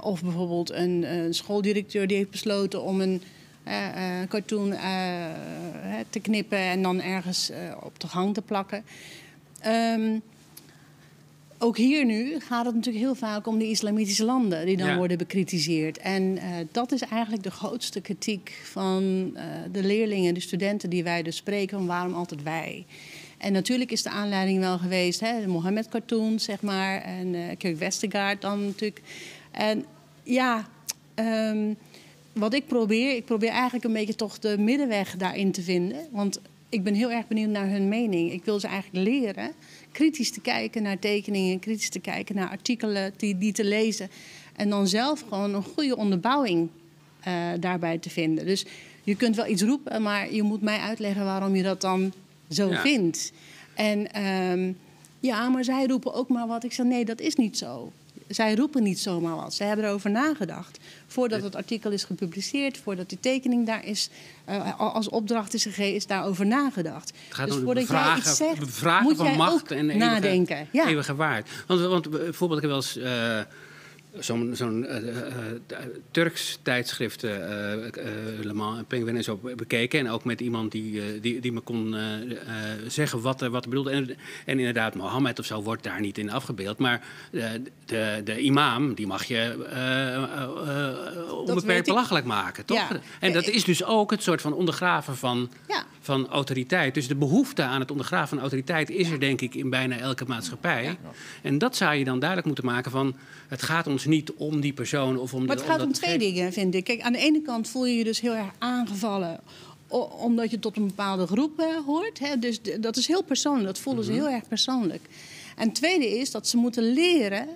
of bijvoorbeeld een, een schooldirecteur die heeft besloten om een cartoon te knippen en dan ergens op de gang te plakken. Ehm, ook hier nu gaat het natuurlijk heel vaak om de islamitische landen die dan Ja. worden bekritiseerd. En eh, dat is eigenlijk de grootste kritiek van eh, de leerlingen, de studenten die wij dus spreken, waarom altijd wij. En natuurlijk is de aanleiding wel geweest, hè, de Mohammed-cartoons, zeg maar, en eh Kirk Westergaard dan natuurlijk. En ja, ehm, wat ik probeer, ik probeer eigenlijk een beetje toch de middenweg daarin te vinden. Want ik ben heel erg benieuwd naar hun mening. Ik wil ze eigenlijk leren kritisch te kijken naar tekeningen, kritisch te kijken naar artikelen, die, die te lezen. En dan zelf gewoon een goede onderbouwing eh, daarbij te vinden. Dus je kunt wel iets roepen, maar je moet mij uitleggen waarom je dat dan zo Ja. vindt. En ehm, ja, maar zij roepen ook maar wat. Ik zeg nee, dat is niet zo. Zij roepen niet zomaar wat. Zij hebben erover nagedacht. Voordat het artikel is gepubliceerd, voordat die tekening daar is, eh, als opdracht is gegeven, is daarover nagedacht. Het gaat dus om voordat jij iets zegt, moet van jij macht ook en eeuwige, nadenken. Ja. eeuwige waarheid. Want, want bijvoorbeeld, ik heb wel eens eh, zo'n eh, eh, eh, Turks tijdschrift, Le Mans en Penguin en zo bekeken. En ook met iemand die, die, die me kon zeggen wat er, wat er bedoelde. En, en inderdaad, Mohammed of zo wordt daar niet in afgebeeld. Maar de, de imam, die mag je onbeperkt belachelijk maken, toch? Ja. En dat is dus ook het soort van ondergraven van Ja. van autoriteit. Dus de behoefte aan het ondergraven van autoriteit is er denk ik in bijna elke maatschappij. En dat zou je dan duidelijk moeten maken van het gaat ons niet om die persoon of om Maar het om gaat om twee dingen, vind ik. Kijk, aan de ene kant voel je je dus heel erg aangevallen. omdat je tot een bepaalde groep eh, hoort. Hè? Dus dat is heel persoonlijk. Dat voelen ze Mhm. heel erg persoonlijk. En het tweede is dat ze moeten leren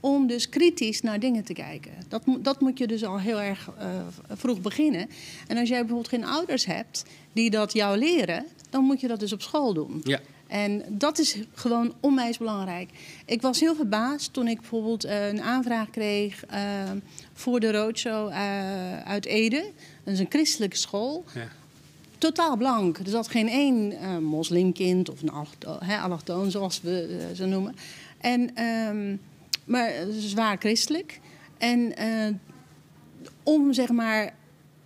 om dus kritisch naar dingen te kijken. Dat, moet- dat moet je dus al heel erg eh, vroeg beginnen. En als jij bijvoorbeeld geen ouders hebt die dat jou leren... dan moet je dat dus op school doen. Ja. En dat is gewoon onwijs belangrijk. Ik was heel verbaasd toen ik bijvoorbeeld eh, een aanvraag kreeg eh, voor de roadshow eh, uit Ede. Dat is een christelijke school. Ja. Totaal blank. Er zat geen één moslimkind of een allochtoon, zoals we ze noemen. En, ehm, maar zwaar christelijk. En om zeg maar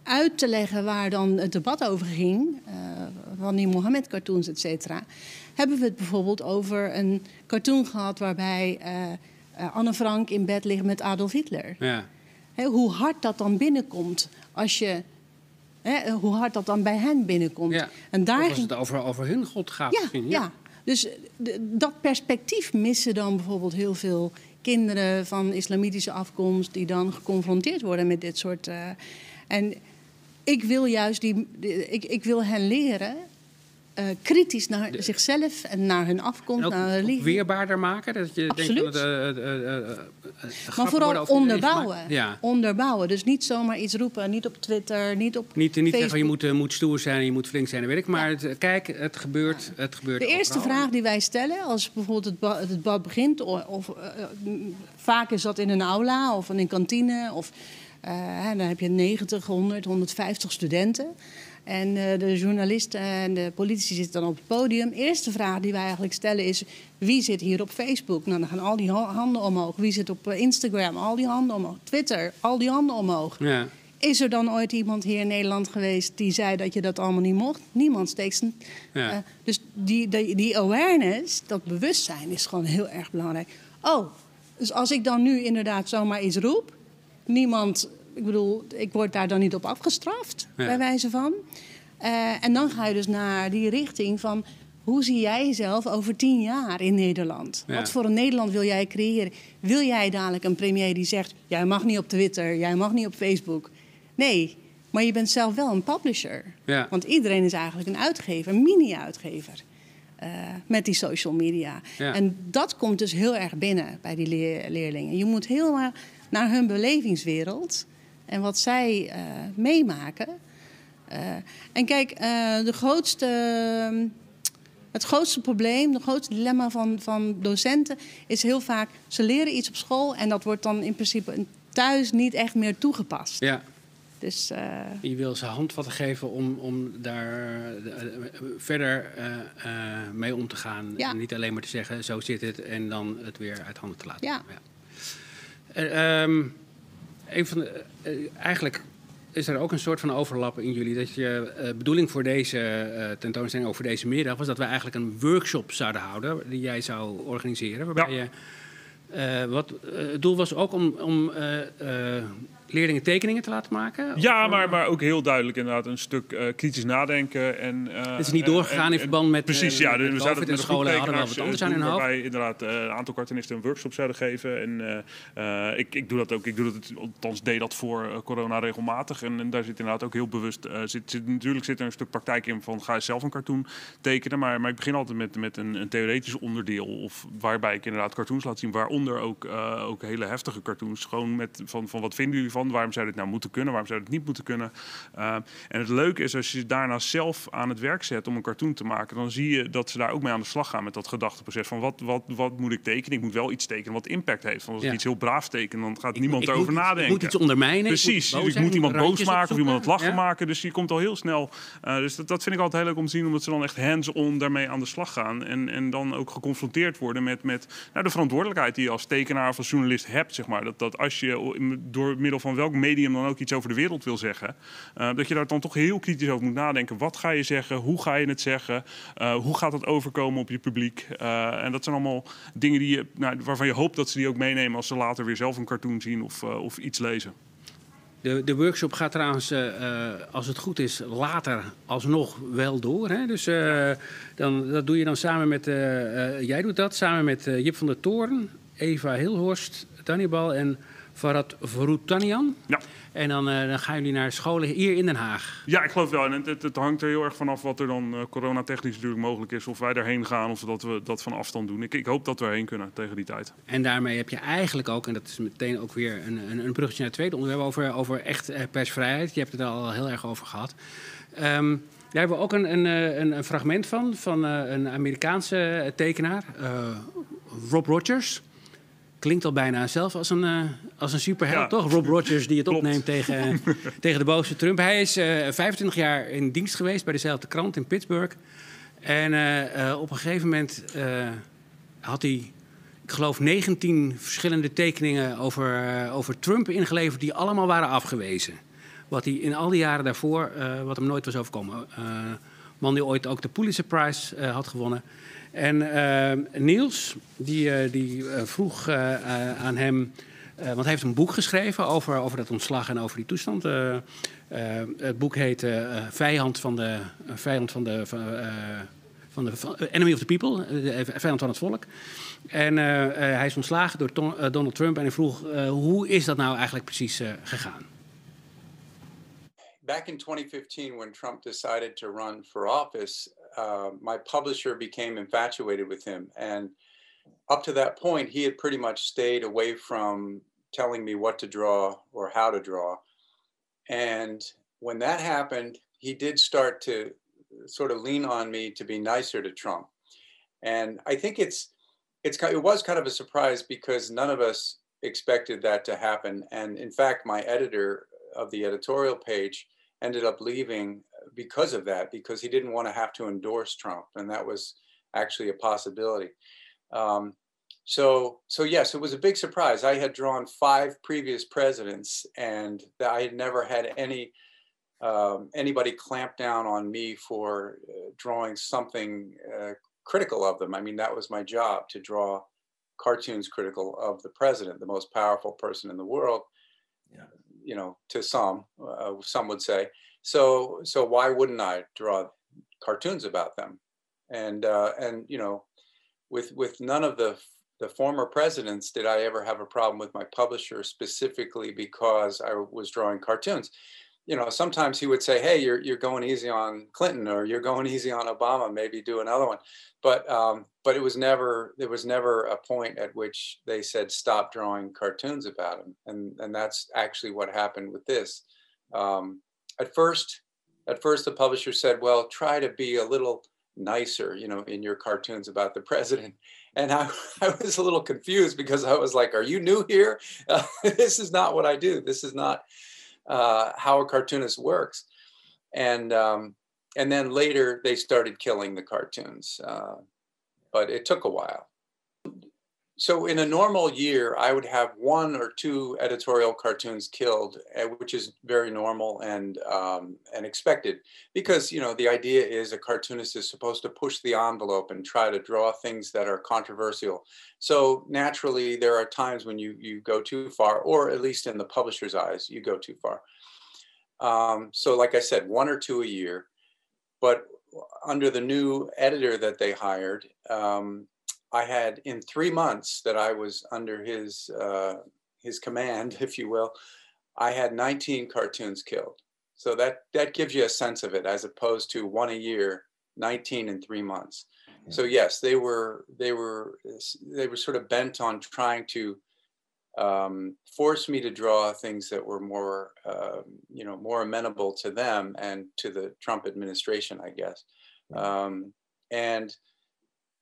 uit te leggen waar dan het debat over ging, van die Mohammed-cartoons, et cetera, hebben we het bijvoorbeeld over een cartoon gehad waarbij eh, eh, Anne Frank in bed ligt met Adolf Hitler. Ja. Hoe hard dat dan binnenkomt als je. Hoe hard dat dan bij hen binnenkomt. Ja. En daar Of als ging- het over, over hun God gaat ja, misschien. ja. Dus dat perspectief missen dan bijvoorbeeld heel veel kinderen van islamitische afkomst die dan geconfronteerd worden met dit soort. eh, en ik wil juist die, ik, ik wil hen leren eh, kritisch naar zichzelf en naar hun afkomst, En naar hun religie. weerbaarder maken? Dat je denkt Absoluut. eh, eh, eh, Maar vooral onderbouwen. Ja. onderbouwen. Dus niet zomaar iets roepen, niet op Twitter, niet op Niet, niet zeggen je moet, moet stoer zijn en je moet flink zijn, dat weet ik. Maar het, kijk, het gebeurt. Het gebeurt De eerste overal. vraag die wij stellen als bijvoorbeeld het, ba- het debat begint, of, vaak is dat in een aula of in een kantine, of dan heb je 90, 100, 150 studenten. En eh, de journalisten en de politici zitten dan op het podium. De eerste vraag die wij eigenlijk stellen is: wie zit hier op Facebook? Nou, dan gaan al die ha- handen omhoog. Wie zit op eh, Instagram? Al die handen omhoog. Twitter, al die handen omhoog. Ja. Is er dan ooit iemand hier in Nederland geweest die zei dat je dat allemaal niet mocht? Niemand steekt. Ja. Eh, dus die, die, die awareness, dat bewustzijn, is gewoon heel erg belangrijk. Oh, dus als ik dan nu inderdaad zomaar iets roep, niemand, ik bedoel, ik word daar dan niet op afgestraft, Ja. bij wijze van. Eh, en dan ga je dus naar die richting van. Hoe zie jij jezelf over tien jaar in Nederland? Ja. Wat voor een Nederland wil jij creëren? Wil jij dadelijk een premier die zegt: Jij mag niet op Twitter, jij mag niet op Facebook? Nee, maar je bent zelf wel een publisher. Ja. Want iedereen is eigenlijk een uitgever, een mini-uitgever. eh, met die social media. Ja. En dat komt dus heel erg binnen bij die leer- leerlingen. Je moet helemaal naar hun belevingswereld en wat zij eh, meemaken. Eh, en kijk, eh, de grootste, het grootste probleem, het grootste dilemma van, van docenten is heel vaak: ze leren iets op school en dat wordt dan in principe thuis niet echt meer toegepast. ja. Dus eh, Je wil ze handvatten geven om, om daar verder eh, eh, mee om te gaan. Ja. En niet alleen maar te zeggen, zo zit het, en dan het weer uit handen te laten. Ja. Eh, ehm, een van de, eh, eigenlijk is er ook een soort van overlap in jullie. Dat je uh, bedoeling voor deze uh, tentoonstelling, ook voor deze middag, was dat we eigenlijk een workshop zouden houden. Die jij zou organiseren. Waarbij ja. je. Uh, wat, het doel was ook om, om leerlingen tekeningen te laten maken? Ja, maar, maar ook heel duidelijk inderdaad een stuk uh, kritisch nadenken. En, uh, het is niet doorgegaan en, in verband met Precies, ja. we zouden het de scholen hadden wel wat anders aan hun hoofd. Waarbij inderdaad een aantal cartoonisten een workshop zouden geven. En ik, ik doe dat ook. Ik doe dat, althans deed dat voor corona regelmatig. En, en, daar zit inderdaad ook heel bewust... zit, zit, natuurlijk zit er een stuk praktijk in van ga je zelf een cartoon tekenen. Maar, maar ik begin altijd met, met een, een theoretisch onderdeel. Of waarbij ik inderdaad cartoons laat zien. Waaronder ook, ook hele heftige cartoons. Gewoon met van, van wat vinden jullie van? Waarom zou dit nou moeten kunnen? Waarom zou het niet moeten kunnen? Uh, en het leuke is als je daarna zelf aan het werk zet om een cartoon te maken, dan zie je dat ze daar ook mee aan de slag gaan met dat gedachteproces van wat, wat, wat moet ik tekenen? Ik moet wel iets tekenen wat impact heeft. Want als ja. ik iets heel braaf teken, dan gaat niemand ik, erover nadenken. Ik moet iets ondermijnen. Precies. Ik moet, iemand boos maken of iemand het lachen ja. maken. Dus je komt al heel snel. Uh, dus dat, dat vind ik altijd heel leuk om te zien, omdat ze dan echt hands-on daarmee aan de slag gaan. En, en dan ook geconfronteerd worden met, met nou, de verantwoordelijkheid die je als tekenaar of als journalist hebt. Zeg maar. dat, dat als je door middel van welk medium dan ook iets over de wereld wil zeggen, uh, dat je daar dan toch heel kritisch over moet nadenken. Wat ga je zeggen? Hoe ga je het zeggen? Uh, hoe gaat dat overkomen op je publiek? Uh, en dat zijn allemaal dingen die je, nou, waarvan je hoopt dat ze die ook meenemen als ze later weer zelf een cartoon zien of, of iets lezen. De, de, workshop gaat trouwens, als het goed is, later alsnog wel door. Hè? Dus dan, dat doe je dan samen met, jij doet dat samen met Jip van der Toren, Eva Hilhorst, Tannibal en Farad Vroutanian. Ja. En dan, uh, dan gaan jullie naar scholen hier in Den Haag. Ja, ik geloof wel. En het, het, het hangt er heel erg vanaf wat er dan uh, coronatechnisch natuurlijk mogelijk is. Of wij daarheen gaan of dat we dat van afstand doen. Ik, ik hoop dat we erheen kunnen tegen die tijd. En daarmee heb je eigenlijk ook, en dat is meteen ook weer een, een, een bruggetje naar het tweede onderwerp... over, over echt uh, persvrijheid. Je hebt het er al heel erg over gehad. Um, daar hebben we ook een, een, een, een fragment van, van een Amerikaanse tekenaar, Rob Rogers klinkt al bijna zelf als een, uh, als een superheld, ja. toch? Rob Rogers die het Klopt. opneemt tegen, tegen de boze Trump. Hij is uh, 25 jaar in dienst geweest bij dezelfde krant in Pittsburgh. En uh, op een gegeven moment had hij, ik geloof, 19 verschillende tekeningen over, over Trump ingeleverd... die allemaal waren afgewezen. Wat hij in al die jaren daarvoor, wat hem nooit was overkomen. man die ooit ook de Pulitzer Prize had gewonnen... En uh, Niels, die, uh, die uh, vroeg aan hem, want hij heeft een boek geschreven over, over dat ontslag en over die toestand. het boek heet Vijand van de, vijand van de, van, de Enemy of the People, Vijand van het Volk. En hij is ontslagen door Donald Trump en hij vroeg, hoe is dat nou eigenlijk precies gegaan? Back in 2015, when Trump decided to run for office, uh, my publisher became infatuated with him. And up to that point, he had pretty much stayed away from telling me what to draw or how to draw. And when that happened, he did start to sort of lean on me to be nicer to Trump. And I think it's it's it was kind of a surprise because none of us expected that to happen. And in fact, my editor of the editorial page ended up leaving because of that, because he didn't want to have to endorse Trump, and that was actually a possibility. Um, so, so yes, it was a big surprise. I had drawn five previous presidents, and I had never had any um, anybody clamp down on me for uh, drawing something uh, critical of them. I mean, that was my job to draw cartoons critical of the president, the most powerful person in the world. Yeah. You know, to some, uh, some would say. So so why wouldn't I draw cartoons about them? And uh, and you know, with with none of the the former presidents did I ever have a problem with my publisher specifically because I was drawing cartoons. You know, sometimes he would say, "Hey, you're you're going easy on Clinton, or you're going easy on Obama. Maybe do another one." But um, but it was never there was never a point at which they said stop drawing cartoons about him, and and that's actually what happened with this. Um, at first, at first the publisher said, well, try to be a little nicer, you know, in your cartoons about the president. And I, I was a little confused because I was like, are you new here? Uh, this is not what I do. This is not uh, how a cartoonist works. And, um, and then later they started killing the cartoons. Uh, but it took a while. So in a normal year, I would have one or two editorial cartoons killed, uh, which is very normal and um, and expected because you know the idea is a cartoonist is supposed to push the envelope and try to draw things that are controversial. So naturally, there are times when you you go too far, or at least in the publisher's eyes, you go too far. Um, so, like I said, one or two a year, but under the new editor that they hired. Um, I had in three months that I was under his uh, his command, if you will, I had 19 cartoons killed. So that that gives you a sense of it, as opposed to one a year, 19 in three months. So yes, they were they were they were sort of bent on trying to um, force me to draw things that were more uh, you know more amenable to them and to the Trump administration, I guess. Um, and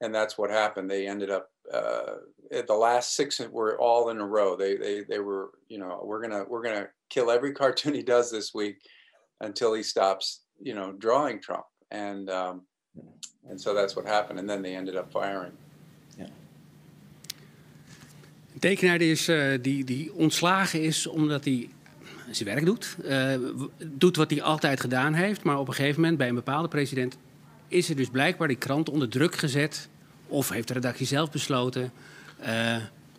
and that's what happened. They ended up uh, the last six were all in a row. They they they were you know we're gonna we're gonna kill every cartoon he does this week until he stops you know drawing Trump and um, and so that's what happened. And then they ended up firing. Een tekenaar die, is, uh, die, die ontslagen is omdat hij zijn werk doet. Uh, doet wat hij altijd gedaan heeft. Maar op een gegeven moment bij een bepaalde president is er dus blijkbaar die krant onder druk gezet. Of heeft de redactie zelf besloten.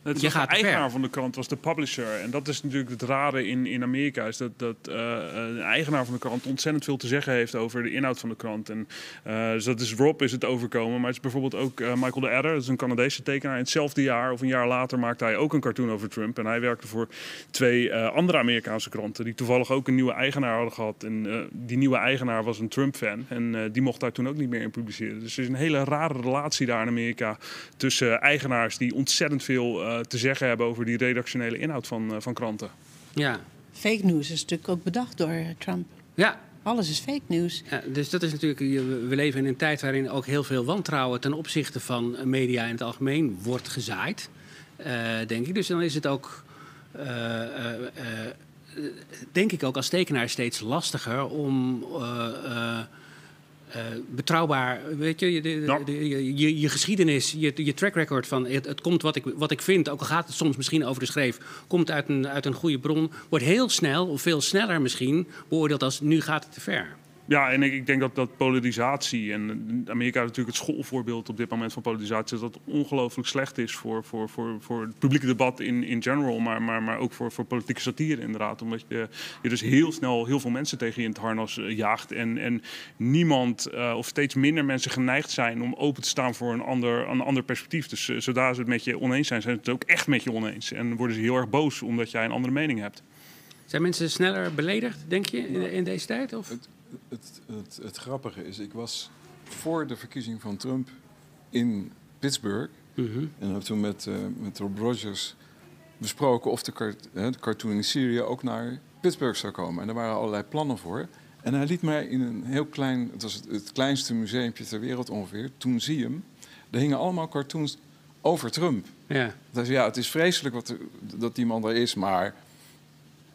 Uh, Het je gaat de eigenaar van de krant was de publisher. En dat is natuurlijk het rare in, in Amerika. Is dat, dat eh, de eigenaar van de krant ontzettend veel te zeggen heeft over de inhoud van de krant. En eh, dus dat is Rob is het overkomen. Maar het is bijvoorbeeld ook Michael de Adder. Dat is een Canadese tekenaar. In hetzelfde jaar of een jaar later maakte hij ook een cartoon over Trump. En hij werkte voor twee andere Amerikaanse kranten. Die toevallig ook een nieuwe eigenaar hadden gehad. En die nieuwe eigenaar was een Trump-fan. En die mocht daar toen ook niet meer in publiceren. Dus er is een hele rare relatie daar in Amerika. Tussen eigenaars die ontzettend veel te zeggen hebben over die redactionele inhoud van, eh, van kranten. Ja. Fake news is natuurlijk ook bedacht door eh, Trump. Ja. Alles is fake news. ja, dus dat is natuurlijk. We leven in een tijd waarin ook heel veel wantrouwen ten opzichte van media in het algemeen wordt gezaaid. eh, denk ik. Dus dan is het ook. eh, eh, eh, denk ik ook als tekenaar steeds lastiger om. Eh, betrouwbaar, weet je, je, de- Ja. de- je, je, je geschiedenis, je, je track record van het, het komt wat ik, wat ik vind, ook al gaat het soms misschien over de schreef, komt uit een, uit een goede bron, wordt heel snel, of veel sneller misschien, beoordeeld als nu gaat het te ver. Ja, en ik, ik denk dat, dat polarisatie, en Amerika is natuurlijk het schoolvoorbeeld op dit moment van polarisatie, dat dat ongelooflijk slecht is voor, voor, voor, voor het publieke debat in, in general, maar, maar, maar ook voor, voor politieke satire inderdaad. Omdat je, je dus heel snel heel veel mensen tegen je in het harnas eh, jaagt en, en niemand eh, of steeds minder mensen geneigd zijn om open te staan voor een ander, een ander perspectief. Dus eh, zodra ze het met je oneens zijn, zijn ze het ook echt met je oneens. En worden ze heel erg boos omdat jij een andere mening hebt. Zijn mensen sneller beledigd, denk je, in, in deze tijd? Of? Het, het, het, grappige is, ik was voor de verkiezing van Trump in Pittsburgh. Mhm. En heb toen met, eh, met Rob Rogers besproken of de, cart- de cartoon in Syrië ook naar Pittsburgh zou komen. En daar waren allerlei plannen voor. En hij liet mij in een heel klein, het was het, het kleinste museumpje ter wereld ongeveer, toen zie hem. Er hingen allemaal cartoons over Trump. Ja. Zei, ja, het is vreselijk wat er- dat die man daar is, maar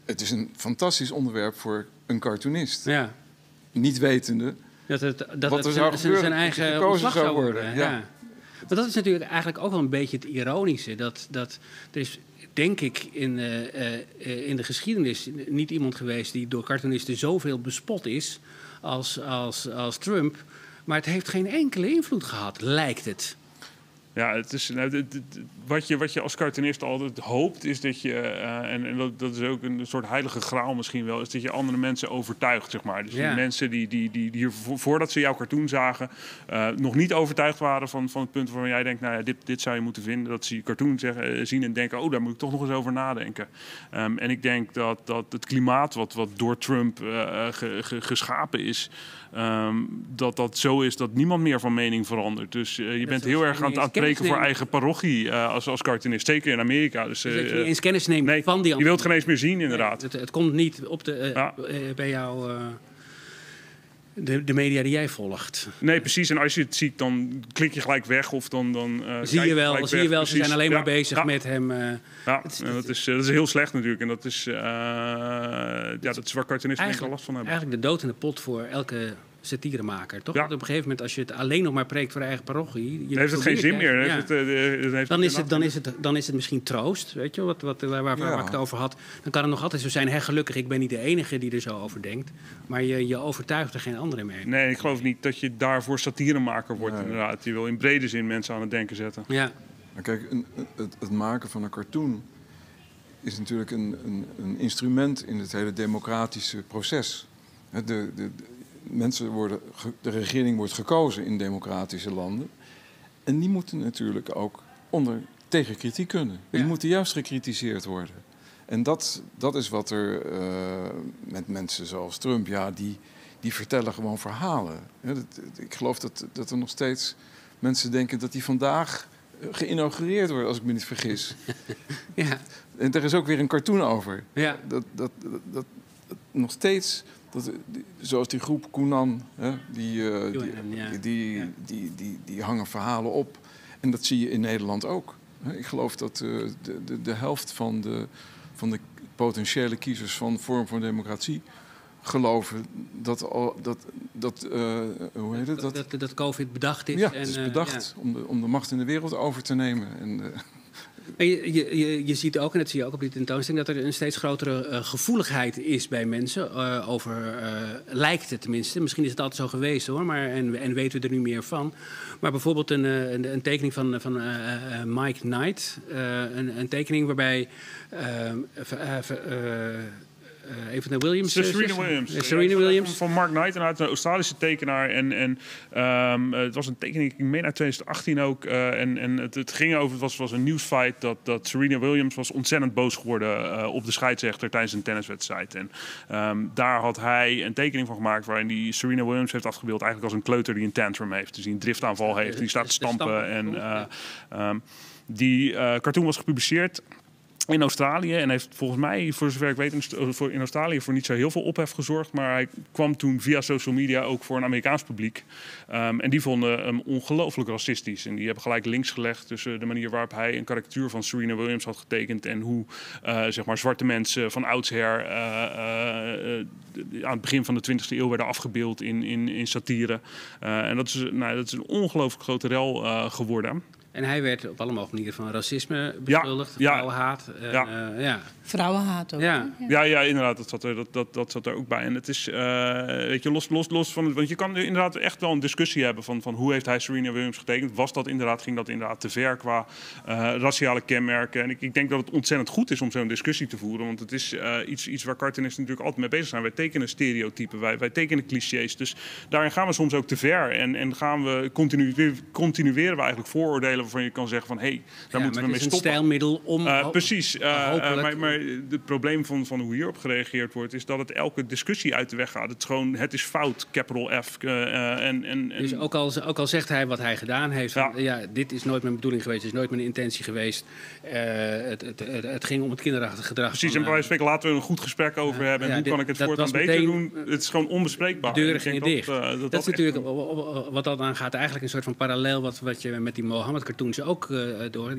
het is een fantastisch onderwerp voor een cartoonist. ja. Niet wetende. Dat het, dat Wat er zijn, gebeuren, eigen gekozen zou worden. worden, Ja. ja. Maar dat is natuurlijk eigenlijk ook wel een beetje het ironische. Dat, dat er is, denk ik, in, eh, eh, in de geschiedenis niet iemand geweest die door cartoonisten zoveel bespot is als, als, als Trump. Maar het heeft geen enkele invloed gehad, lijkt het. Ja, het is, nou, dit- dit- wat, je, wat je als cartoonist altijd hoopt, is dat je, eh, en, en dat, dat is ook een soort heilige graal misschien wel, is dat je andere mensen overtuigt, zeg maar. Dus die mensen die, die, die, die hier vo- voordat ze jouw cartoon zagen, eh, nog niet overtuigd waren van, van het punt waarvan jij denkt, nou ja, dit, dit zou je moeten vinden. Dat ze je cartoon zeggen, eh, zien en denken, oh, daar moet ik toch nog eens over nadenken. Ehm, en ik denk dat, dat het klimaat wat, wat door Trump ge- ge- geschapen is, ehm, dat dat zo is dat niemand meer van mening verandert. Dus eh, je bent heel erg aan het, spreken voor eigen parochie eh, als, als cartoonist. Zeker in Amerika. Dus, Dus dat je eh, niet eens kennis neemt nee, van die je wilt geen eens meer zien, inderdaad. Het, het komt niet op de, Ja. bij jou, de, de media die jij volgt. Nee, precies. En als je het ziet, dan klik je gelijk weg. Of dan, dan, eh, Zie je wel, zie je wel ze zijn alleen maar bezig ja, met hem. eh, Ja, Het is- en dat, is, eh, dat is heel slecht natuurlijk. En dat is, ja, dat is waar cartoonisten last van hebben. eigenlijk de dood in de pot voor elke satiremaker, toch? Ja. Want op een gegeven moment, als je het alleen nog maar preekt voor eigen parochie... je Dan heeft het geen zin meer. Dan Ja. heeft het, eh, dan is, het dan, is het, dan is het misschien troost, weet je, wat, wat, waar, waar, Ja. waar ik het over had. Dan kan het nog altijd zo zijn, hè, gelukkig, ik ben niet de enige die er zo over denkt. Maar je, je overtuigt er geen anderen mee. Nee, ik geloof niet dat je daarvoor satiremaker wordt, Nee. inderdaad. Je wil in brede zin mensen aan het denken zetten. Ja, Maar kijk, een, het, het maken van een cartoon is natuurlijk een, een, een instrument in het hele democratische proces. De, de mensen worden, de regering wordt gekozen in democratische landen. En die moeten natuurlijk ook onder, tegen kritiek kunnen. Die Ja. moeten juist gecritiseerd worden. En dat, dat is wat er eh, met mensen zoals Trump, ja, die, die vertellen gewoon verhalen. Dat- ik geloof dat, dat er nog steeds mensen denken dat die vandaag eh, geïnaugureerd wordt, als ik me niet vergis. ja, En er is ook weer een cartoon over. ja. Dat, dat- dat nog steeds, dat, zoals die groep Koenan, hè, die, eh, die, ja. die, die, die, die, hangen verhalen op. En dat zie je in Nederland ook. Ik geloof dat eh, de, de, de helft van de, van de potentiële kiezers van Vorm voor Democratie geloven dat, al, dat, dat eh, hoe heet het? Dat, Dat, dat, dat COVID bedacht is. ja, en, het is bedacht om, de, om de macht in de wereld over te nemen. En, En je, ziet ook, en dat zie je ook op die tentoonstelling, dat er een steeds grotere eh, gevoeligheid is bij mensen. eh, over, eh, lijkt het tenminste. Misschien is het altijd zo geweest hoor, maar, en, en weten we er nu meer van. Maar bijvoorbeeld een, een, een tekening van, van Mike Knight. een, een tekening waarbij. Eh, eh, eh, eh, eh, een van de Williams. Serena. Williams. Eh, Serena Williams. Van, Mark Knight, inderdaad, een Australische tekenaar. En, en ehm, het was een tekening, ik meen uit 2018 ook. eh, en en het, het ging over, het was, was een nieuwsfeit dat, dat Serena Williams was ontzettend boos geworden eh, op de scheidsrechter tijdens een tenniswedstrijd. En ehm, daar had hij een tekening van gemaakt waarin die Serena Williams heeft afgebeeld eigenlijk als een kleuter die een tantrum heeft. Dus die een driftaanval heeft, die staat te stampen. En, eh, ehm, die eh, cartoon was gepubliceerd in Australië en heeft volgens mij, voor zover ik weet, voor- in Australië voor niet zo heel veel ophef gezorgd. Maar hij kwam toen via social media ook voor een Amerikaans publiek. Ehm, en die vonden hem ongelooflijk racistisch. En die hebben gelijk links gelegd tussen de manier waarop hij een karikatuur van Serena Williams had getekend. En hoe eh, zeg maar zwarte mensen van oudsher eh, eh, eh, aan het begin van de 20e eeuw werden afgebeeld in, in, in satire. Eh, en dat is, nou, dat is een ongelooflijk grote rel eh, geworden. En hij werd op alle mogelijke manieren van racisme beschuldigd, ja. vrouwenhaat. eh, Ja. eh, ja. Vrouwenhaat ook. Ja. Ja, ja, inderdaad, dat zat er, dat, dat, dat zat er ook bij. En het is, eh, weet je, los, los, los van het, want je kan inderdaad echt wel een discussie hebben van, van hoe heeft hij Serena Williams getekend? Was dat inderdaad, ging dat inderdaad te ver qua eh, raciale kenmerken? En ik, ik denk dat het ontzettend goed is om zo'n discussie te voeren, want het is eh, iets, iets waar cartoonisten natuurlijk altijd mee bezig zijn. Wij tekenen stereotypen, wij, wij tekenen clichés, dus daarin gaan we soms ook te ver en, en gaan we continu, continueren we eigenlijk vooroordelen waarvan je kan zeggen van hé, hey, daar Ja, moeten we het mee is een stoppen. stijlmiddel om... Eh, precies. Eh, eh, hopelijk- maar, maar het probleem van, van hoe hierop gereageerd wordt, is dat het elke discussie uit de weg gaat. Het, is gewoon, het is fout, capital F. en, en, en, Dus ook al, ook al zegt hij wat hij gedaan heeft, van, Ja. ja. dit is nooit mijn bedoeling geweest, dit is nooit mijn intentie geweest. Het, het, het, het ging om het kinderachtige gedrag. Precies, en bij wijze spreken laten we een goed gesprek over hebben. En hoe dit- kan ik het voortaan beter doen? Het is gewoon onbespreekbaar. de deuren gingen dicht. Dat, dat, dat is natuurlijk, wat dat aangaat, eigenlijk een soort van parallel wat, wat je met die Mohammed-cartoons ook eh, door.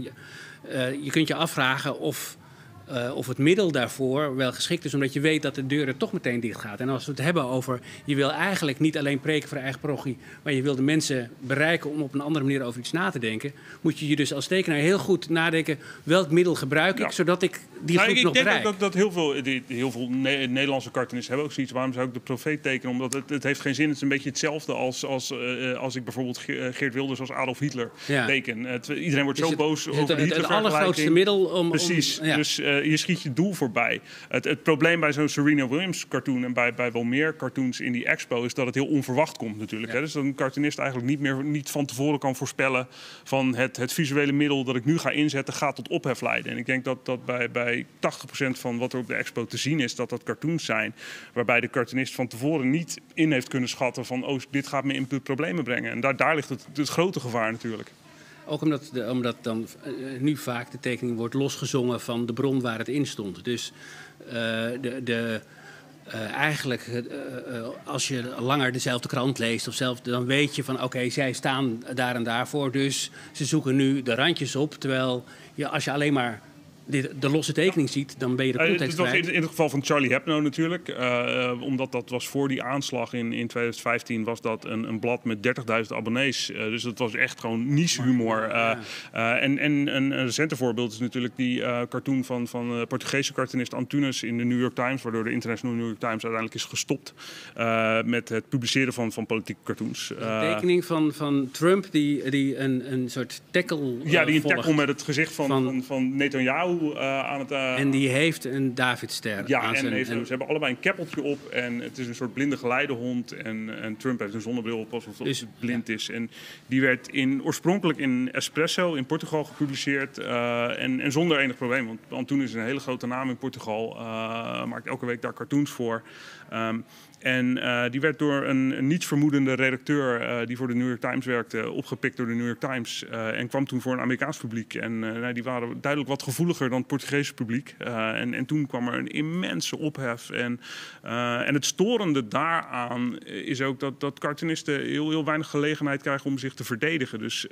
Eh, je kunt je afvragen of, eh, of het middel daarvoor wel geschikt is, omdat je weet dat de deuren toch meteen dicht gaat. En als we het hebben over, je wil eigenlijk niet alleen preken voor eigen parochie, maar je wil de mensen bereiken om op een andere manier over iets na te denken, moet je je dus als tekenaar heel goed nadenken, welk middel gebruik ik, Ja. zodat ik die Nou, groep ik nog denk ook bereik. dat, dat heel veel, die- heel veel Ne- Nederlandse cartoonisten hebben ook zoiets. Waarom zou ik de profeet tekenen? Omdat het, het heeft geen zin. Het is een beetje hetzelfde als, als, eh, als ik bijvoorbeeld eh, Geert Wilders als Adolf Hitler Ja. teken. Het, iedereen wordt Is zo het- boos het, over de het, het allergrootste middel om... om- Precies, ja. dus je schiet je doel voorbij. Het, het probleem bij zo'n Serena Williams cartoon en bij, bij wel meer cartoons in die expo is dat het heel onverwacht komt natuurlijk. Ja. Hè? Dus dat een cartoonist eigenlijk niet meer niet van tevoren kan voorspellen van het, het visuele middel dat ik nu ga inzetten gaat tot ophef leiden. En ik denk dat, dat bij, bij 80% van wat er op de expo te zien is, dat dat cartoons zijn waarbij de cartoonist van tevoren niet in heeft kunnen schatten van oh, dit gaat me in problemen brengen. En daar, daar ligt het, het grote gevaar natuurlijk. Ook omdat, omdat dan eh, nu vaak de tekening wordt losgezongen van de bron waar het in stond. Dus eh, de, de, eh, eigenlijk, als je langer dezelfde krant leest, of zelf, dan weet je van oké, zij staan daar en daarvoor. Dus ze zoeken nu de randjes op. Terwijl je, als je alleen maar de, de losse tekening ziet, dan ben je de Eh, context het was in, in het geval van Charlie Hebdo natuurlijk. eh, omdat dat was voor die aanslag in, in 2015 was dat een, een blad met 30.000 abonnees. Eh, dus dat was echt gewoon niche humor. En, en een, een recente voorbeeld is natuurlijk die cartoon van, van de Portugese cartoonist Antunes in de New York Times. Waardoor de International New York Times uiteindelijk is gestopt met het publiceren van, van politieke cartoons. Een Eh, tekening van, van Trump die, die een, een soort tackle ja, die een volgt. tackle met het gezicht van, Van- van, van, Netanyahu eh, aan het... eh, En die heeft een Davidster Ja, aan en zijn... heeft, en- ze hebben allebei een keppeltje op en het is een soort blinde geleidehond. En, en Trump heeft een zonnebril op alsof Dus- het blind is. En die werd in, oorspronkelijk in Espresso in Portugal gepubliceerd eh, en, en zonder enig probleem. Want Antunes is een hele grote naam in Portugal, maakt elke week daar cartoons voor. Ehm, en eh, die werd door een, een niets vermoedende redacteur eh, die voor de New York Times werkte, opgepikt door de New York Times. eh, en kwam toen voor een Amerikaans publiek. En nou, die waren duidelijk wat gevoeliger dan het Portugese publiek. En, en toen kwam er een immense ophef. En, en het storende daaraan is ook dat, dat cartoonisten heel, heel weinig gelegenheid krijgen om zich te verdedigen. Dus.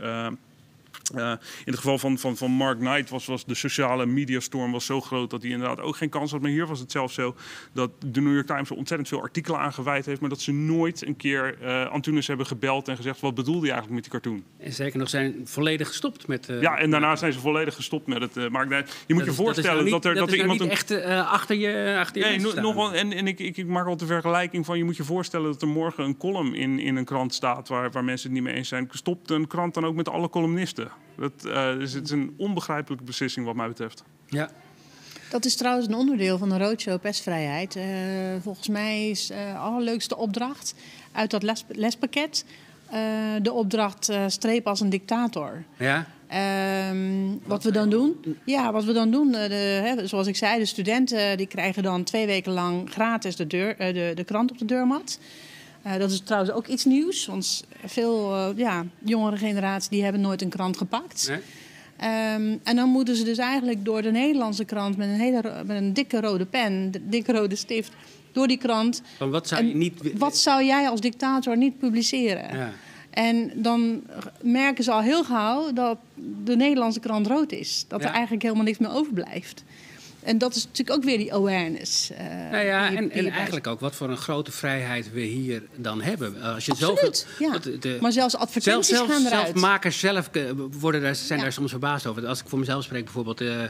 Eh, in het geval van, van, van Mark Knight was, was de sociale mediastorm was zo groot dat hij inderdaad ook geen kans had. Maar hier was het zelfs zo dat de New York Times er ontzettend veel artikelen aan gewijd heeft. Maar dat ze nooit een keer eh Antunes hebben gebeld en gezegd: wat bedoelde je eigenlijk met die cartoon? En zeker nog zijn volledig gestopt met... eh, ja, en daarna zijn ze volledig gestopt met het. eh Mark Knight. Je moet dat je is- voorstellen dat, dat, nou er, dat er nou iemand. een- echt achter je, achter je Nee, no- nog wel, en, en ik, ik, ik maak altijd de vergelijking van... je moet je voorstellen dat er morgen een column in, in een krant staat... Waar, waar mensen het niet mee eens zijn. Stopt een krant dan ook met alle columnisten? Dat, eh, dus het is een onbegrijpelijke beslissing wat mij betreft. Ja, Dat is trouwens een onderdeel van de roadshow Pestvrijheid. Eh, volgens mij is de allerleukste opdracht uit dat les, lespakket... eh, de opdracht eh, streep als een dictator. ja. Ehm, wat we dan doen? Ja, wat we dan doen, eh, de, hè, zoals ik zei, de studenten die krijgen dan twee weken lang gratis de, deur, eh, de, de krant op de deurmat. Eh, dat is trouwens ook iets nieuws, want veel eh, ja, jongere generaties die hebben nooit een krant gepakt. Nee? Ehm, en dan moeten ze dus eigenlijk door de Nederlandse krant met een, hele, met een dikke rode pen, dikke rode stift, door die krant. Van wat zou je niet... Wat zou jij als dictator niet publiceren? Ja. En dan merken ze al heel gauw dat de Nederlandse krant rood is. Dat Ja. er eigenlijk helemaal niks meer overblijft. En dat is natuurlijk ook weer die awareness. eh, Nou ja, en, eigenlijk ook wat voor een grote vrijheid we hier dan hebben. Als je Absoluut, zoveel, ja. de- de- Maar zelfs zelf, advertenties zelf, gaan eruit. zelf makers zelf eh, worden daar, zijn Ja. daar soms verbaasd over. Als ik voor mezelf spreek bijvoorbeeld... eh, eh,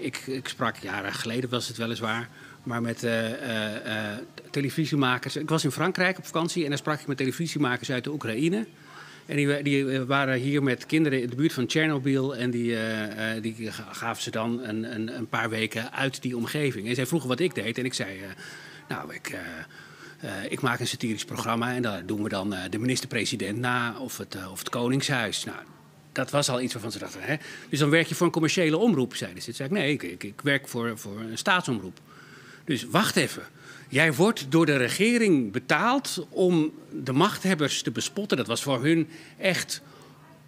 ik, ik sprak jaren geleden, was het weliswaar... maar met eh, eh, eh, televisiemakers. Ik was in Frankrijk op vakantie en daar sprak ik met televisiemakers uit de Oekraïne... En die, die eh, waren hier met kinderen in de buurt van Tsjernobyl. En die, eh, eh, die ga- gaven ze dan een, een, een paar weken uit die omgeving. En zij vroegen wat ik deed. En ik zei, nou, ik, ik maak een satirisch programma. En daar doen we dan de minister-president na of het, of het Koningshuis. Nou, dat was al iets waarvan ze dachten, hè? Dus dan werk je voor een commerciële omroep, zeiden ze. Toen zei ik, nee, ik, ik, ik werk voor, voor een staatsomroep. Dus wacht even. Jij wordt door de regering betaald om de machthebbers te bespotten. Dat was voor hun echt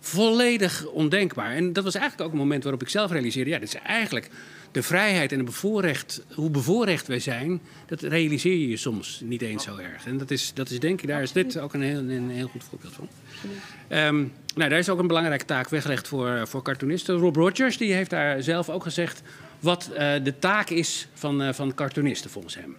volledig ondenkbaar. En dat was eigenlijk ook een moment waarop ik zelf realiseerde... ja, dit is eigenlijk de vrijheid en de bevoorrecht, hoe bevoorrecht wij zijn... dat realiseer je je soms niet eens zo erg. En dat is, dat is denk ik, daar is dit ook een heel, een heel goed voorbeeld van. Ehm, nou, daar is ook een belangrijke taak weggelegd voor, voor cartoonisten. Rob Rogers die heeft daar zelf ook gezegd... wat eh, de taak is van, eh, van cartoonisten volgens hem.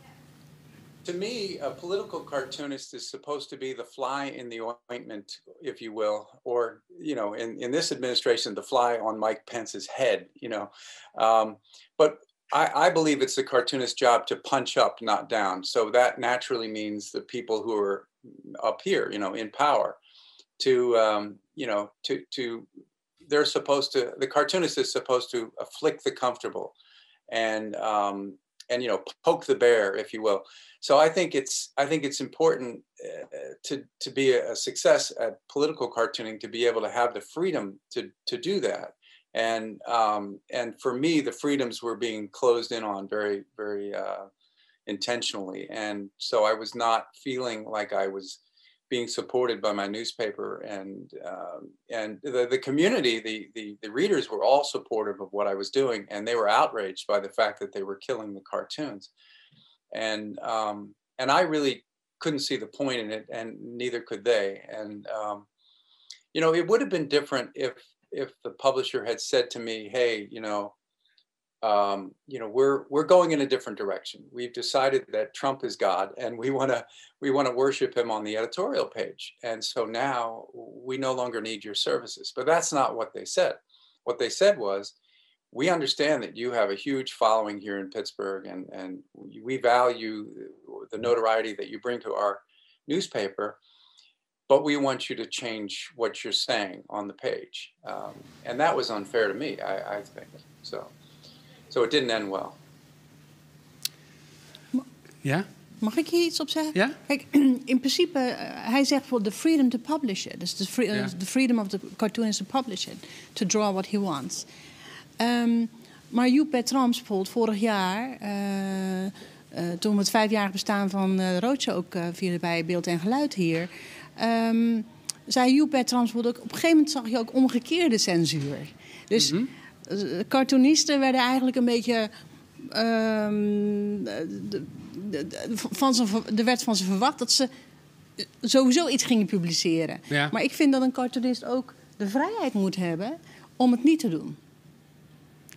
To me, a political cartoonist is supposed to be the fly in the ointment, if you will, or you know, in in this administration, the fly on Mike Pence's head. You know, um, but I, I believe it's the cartoonist's job to punch up, not down. So that naturally means the people who are up here, you know, in power, to um, you know, to to they're supposed to. The cartoonist is supposed to afflict the comfortable, and um, and you know, poke the bear, if you will. So I think it's I think it's important uh, to to be a, success at political cartooning to be able to have the freedom to to do that. And um, and for me, the freedoms were being closed in on very very uh, intentionally, and so I was not feeling like I was being supported by my newspaper and um, and the, the community the, the the readers were all supportive of what I was doing and they were outraged by the fact that they were killing the cartoons. And um, and I really couldn't see the point in it and neither could they. And um, you know it would have been different if if the publisher had said to me hey you know um, you know, we're we're going in a different direction. We've decided that Trump is God, and we want to we want to worship him on the editorial page. And so now we no longer need your services. But that's not what they said. What they said was, we understand that you have a huge following here in Pittsburgh, and and we value the notoriety that you bring to our newspaper. But we want you to change what you're saying on the page, um, and that was unfair to me. I, I think so. So it didn't end well. Ja? Mag ik hier iets op zeggen? Ja? Kijk, in principe, eh, hij zegt voor de freedom to publish it. Dus de free- Ja. the freedom of the cartoonist to publish it. To draw what he wants. Ehm, maar Joep Bertrams bijvoorbeeld vorig jaar... eh, eh, toen we het vijfjarig bestaan van uh, Roodje ook vierden bij Beeld en Geluid hier... ehm, zei Joep Bertrams bijvoorbeeld ook... Op een gegeven moment zag je ook omgekeerde censuur. Dus Mhm. Cartoonisten werden eigenlijk een beetje... ehm, de- de- de- van ze, er werd van ze verwacht dat ze sowieso iets gingen publiceren. Ja. Maar ik vind dat een cartoonist ook de vrijheid moet hebben om het niet te doen.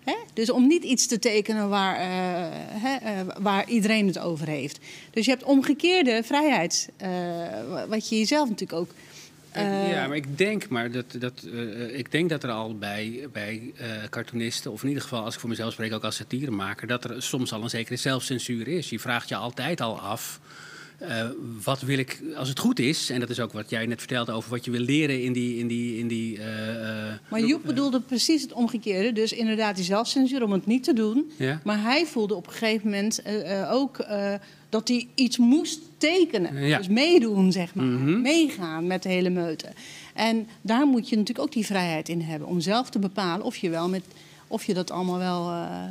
Hè? Dus om niet iets te tekenen waar, eh, hè, eh, waar iedereen het over heeft. Dus je hebt omgekeerde vrijheid, eh, wa- wat je jezelf natuurlijk ook. Eh, ja, maar ik denk, maar dat, dat, eh, ik denk dat er al bij, bij eh, cartoonisten, of in ieder geval als ik voor mezelf spreek, ook als satiremaker, dat er soms al een zekere zelfcensuur is. Je vraagt je altijd al af. Eh, wat wil ik, als het goed is, en dat is ook wat jij net vertelde over wat je wil leren in die. In die, in die eh, eh, maar Joep bedoelde precies het omgekeerde. Dus inderdaad die zelfcensuur om het niet te doen. ja? Maar hij voelde op een gegeven moment eh, eh, ook eh, dat hij iets moest tekenen. Ja. Dus meedoen, zeg maar. Mhm. Meegaan met de hele meute. En daar moet je natuurlijk ook die vrijheid in hebben. Om zelf te bepalen of je, wel met, of je dat allemaal wel... eh,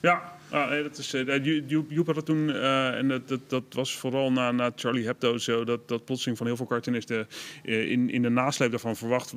Ja, ah, nee, dat is, eh, Joep, had het toen, eh, en dat, dat, dat was vooral na, na Charlie Hebdo zo, dat, dat plotseling van heel veel cartoonisten eh, in, in de nasleep daarvan verwacht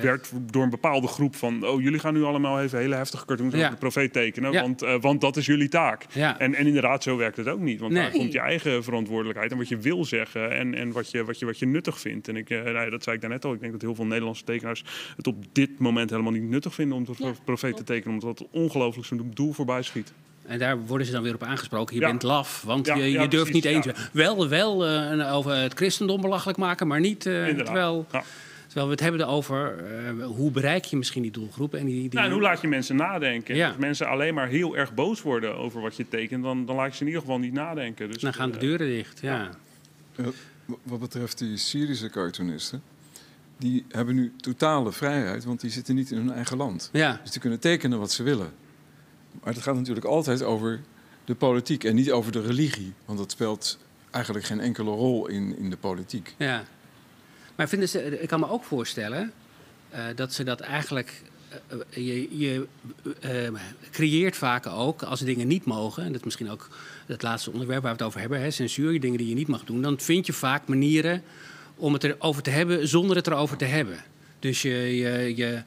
werd door een bepaalde groep van, oh, jullie gaan nu allemaal even hele heftige cartoons Ja. over de profeet tekenen, Ja. want, want dat is jullie taak. Ja. En, en inderdaad, zo werkt het ook niet, want Nee. daar komt je eigen verantwoordelijkheid en wat je wil zeggen en, en wat, je, wat, je, wat je nuttig vindt. En ik, nou dat zei ik daarnet al, ik denk dat heel veel Nederlandse tekenaars het op dit moment helemaal niet nuttig vinden om de profeet te tekenen, omdat het ongelooflijk zijn doel voorbij schiet. En daar worden ze dan weer op aangesproken. Je Ja. bent laf, want Ja, je, je ja, durft precies, niet eens. ja. Wel, wel eh, over het christendom belachelijk maken, maar niet. eh, Inderdaad. terwijl, Ja. terwijl we het hebben over eh, hoe bereik je misschien die doelgroep. En die, die, Nou, en hoe laat je mensen nadenken? Ja. Als mensen alleen maar heel erg boos worden over wat je tekent, dan, dan laat je ze in ieder geval niet nadenken. Dus, dan gaan de deuren dicht. Ja. W- Wat betreft die Syrische cartoonisten, die hebben nu totale vrijheid, want die zitten niet in hun eigen land. ja. Dus die kunnen tekenen wat ze willen. Maar het gaat natuurlijk altijd over de politiek en niet over de religie. Want dat speelt eigenlijk geen enkele rol in, in de politiek. Ja. Maar vinden ze, ik kan me ook voorstellen eh, dat ze dat eigenlijk. eh, eh, je je creëert vaak ook als dingen niet mogen. En dat is misschien ook het laatste onderwerp waar we het over hebben: hè, censuur, dingen die je niet mag doen. Dan vind je vaak manieren om het erover te hebben zonder het erover te hebben. Dus je, je,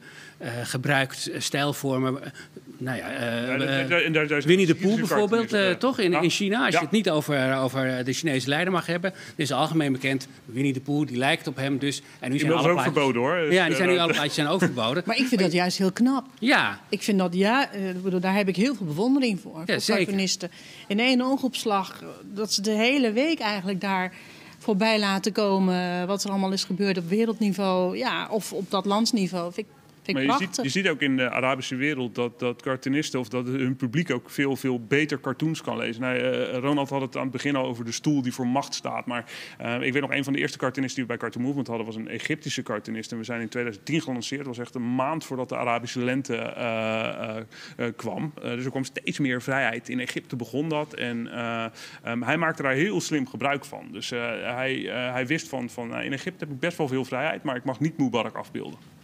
gebruikt stijlvormen. Eh, Nou ja, eh, ja, eh, Winnie de Syrische bijvoorbeeld, eh, ja. toch? In, Ja. in China, als Ja. je het niet over, over de Chinese leider mag hebben, dan is algemeen bekend. Winnie de Pooh, die lijkt op hem dus. En nu zijn alle ook plaatjes- verboden hoor. Dus, Ja, die zijn nu eh, alle plaatjes zijn ook verboden. Maar ik vind dat juist heel knap. Ja, Ik vind dat, ja, eh, bedoel, daar heb ik heel veel bewondering voor. voor zeker. cartoonisten. In één oogopslag, eh, dat ze de hele week eigenlijk daar voorbij laten komen... wat er allemaal is gebeurd op wereldniveau, ja, of op dat landsniveau. Vind ik, vind Maar je prachtig. ziet, je ziet ook in de Arabische wereld dat, dat cartoonisten of dat hun publiek ook veel, veel beter cartoons kan lezen. Nou, eh, Ronald had het aan het begin al over de stoel die voor macht staat. Maar eh, ik weet nog, een van de eerste cartoonisten die we bij Cartoon Movement hadden was een Egyptische cartoonist. En we zijn in 2010 gelanceerd. Dat was echt een maand voordat de Arabische lente eh, kwam. Dus er kwam steeds meer vrijheid. In Egypte begon dat. En eh, ehm, hij maakte daar heel slim gebruik van. Dus hij, hij wist van, van nou, in Egypte heb ik best wel veel vrijheid, maar ik mag niet Mubarak afbeelden.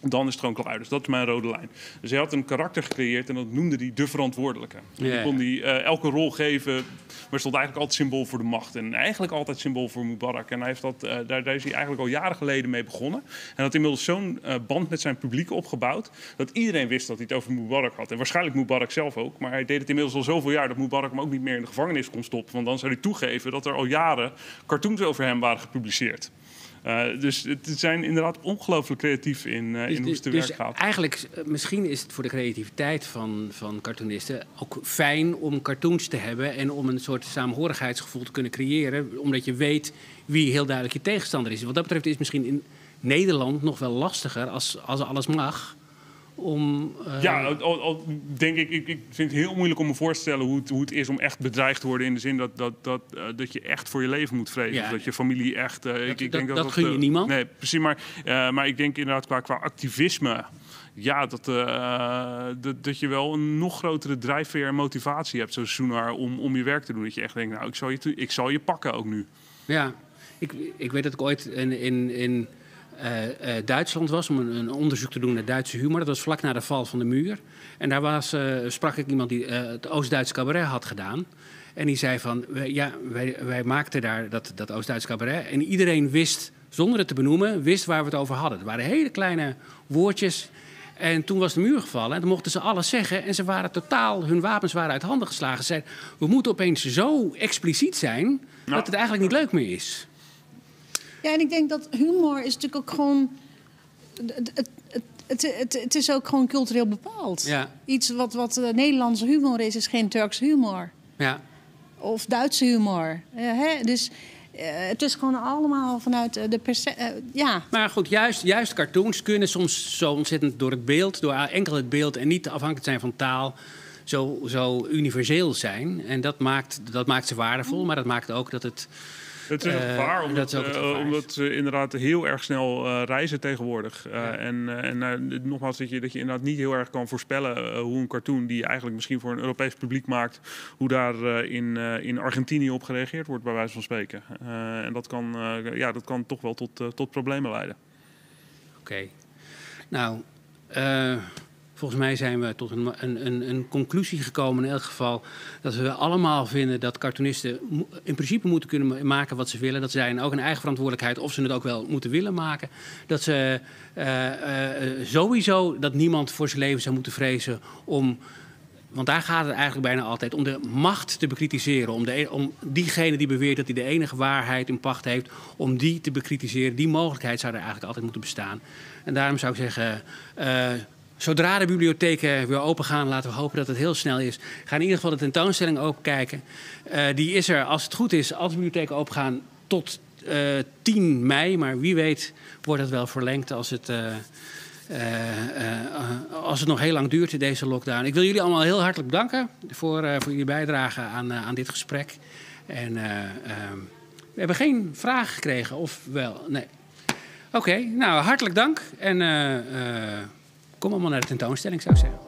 Dan is het gewoon klaar. Dus dat is mijn rode lijn. Dus hij had een karakter gecreëerd en dat noemde hij de verantwoordelijke. Ja, die kon hij eh, elke rol geven, maar stond eigenlijk altijd symbool voor de macht. En eigenlijk altijd symbool voor Mubarak. En hij heeft dat, eh, daar, daar is hij eigenlijk al jaren geleden mee begonnen. En had inmiddels zo'n eh, band met zijn publiek opgebouwd, dat iedereen wist dat hij het over Mubarak had. En waarschijnlijk Mubarak zelf ook. Maar hij deed het inmiddels al zoveel jaar dat Mubarak hem ook niet meer in de gevangenis kon stoppen. Want dan zou hij toegeven dat er al jaren cartoons over hem waren gepubliceerd. Eh, dus het ze zijn inderdaad ongelooflijk creatief in, eh, in hoe het te dus werk gaat. eigenlijk, eh, misschien is het voor de creativiteit van, van cartoonisten ook fijn om cartoons te hebben en om een soort saamhorigheidsgevoel te kunnen creëren, omdat je weet wie heel duidelijk je tegenstander is. Wat dat betreft is het misschien in Nederland nog wel lastiger als, als alles mag. Om, eh, Ja, al, al denk ik, ik, ik vind het heel moeilijk om me voor te stellen hoe het, hoe het is om echt bedreigd te worden. In de zin dat, dat, dat, eh, dat je echt voor je leven moet vrezen. Ja. Of dat je familie echt. eh, ik, ik dat- denk dat gun je niemand. Nee, precies. Maar, maar ik denk inderdaad qua, qua activisme. Ja, dat, dat, dat je wel een nog grotere drijfveer en motivatie hebt, zoals Soenar, om, om je werk te doen. Dat je echt denkt, nou, ik zal je, ik zal je pakken ook nu. Ja, ik, ik weet dat ik ooit in, in, in Duitsland was om een, een onderzoek te doen naar Duitse humor. Dat was vlak na de val van de muur. En daar was, eh, sprak ik iemand die eh, het Oost-Duits cabaret had gedaan. En die zei van, ja, wij, wij maakten daar dat, dat Oost-Duits cabaret. En iedereen wist, zonder het te benoemen, wist waar we het over hadden. Het waren hele kleine woordjes. En toen was de muur gevallen en toen mochten ze alles zeggen. En ze waren totaal, hun wapens waren uit handen geslagen. Ze zeiden, we moeten opeens zo expliciet zijn dat het eigenlijk niet leuk meer is. Ja, en ik denk dat humor is natuurlijk ook gewoon. Het, het, het, het, is ook gewoon cultureel bepaald. Ja. Iets wat, wat eh, Nederlandse humor is, is geen Turkse humor. Ja, Of Duitse humor. Eh, hè? Dus eh, het is gewoon allemaal vanuit de perce eh, ja. maar goed, juist, juist cartoons kunnen soms zo ontzettend door het beeld, door enkel het beeld en niet afhankelijk zijn van taal, zo, zo universeel zijn. En dat maakt, dat maakt ze waardevol, maar dat maakt ook dat het. Het is een Eh, gevaar, omdat, eh, gevaar. omdat ze inderdaad heel erg snel eh, reizen tegenwoordig. Ja. En, en nogmaals, dat je, dat je inderdaad niet heel erg kan voorspellen hoe een cartoon die je eigenlijk misschien voor een Europees publiek maakt, hoe daar in, in Argentinië op gereageerd wordt, bij wijze van spreken. En dat kan, ja, dat kan toch wel tot, tot problemen leiden. Oké. Nou, volgens mij zijn we tot een, een, een, conclusie gekomen in elk geval. Dat we allemaal vinden dat cartoonisten in principe moeten kunnen ma- maken wat ze willen. Dat zij ook een eigen verantwoordelijkheid, of ze het ook wel moeten willen maken. Dat ze eh, eh, sowieso dat niemand voor zijn leven zou moeten vrezen om. Want daar gaat het eigenlijk bijna altijd om de macht te bekritiseren. Om, de, e- om diegene die beweert dat hij de enige waarheid in pacht heeft, om die te bekritiseren. Die mogelijkheid zou er eigenlijk altijd moeten bestaan. En daarom zou ik zeggen, eh, zodra de bibliotheken weer open gaan, laten we hopen dat het heel snel is. Ga in ieder geval de tentoonstelling open kijken. Eh, die is er, als het goed is, als de bibliotheken open gaan, tot eh 10 mei. Maar wie weet wordt het wel verlengd als het... eh, eh, eh, als het nog heel lang duurt, deze lockdown. Ik wil jullie allemaal heel hartelijk bedanken voor, eh, voor jullie bijdrage aan, eh, aan dit gesprek. En eh, ehm, we hebben geen vragen gekregen, of wel? Nee. Oké, nou hartelijk dank. En eh, eh, kom allemaal naar de tentoonstelling, zou ik zeggen.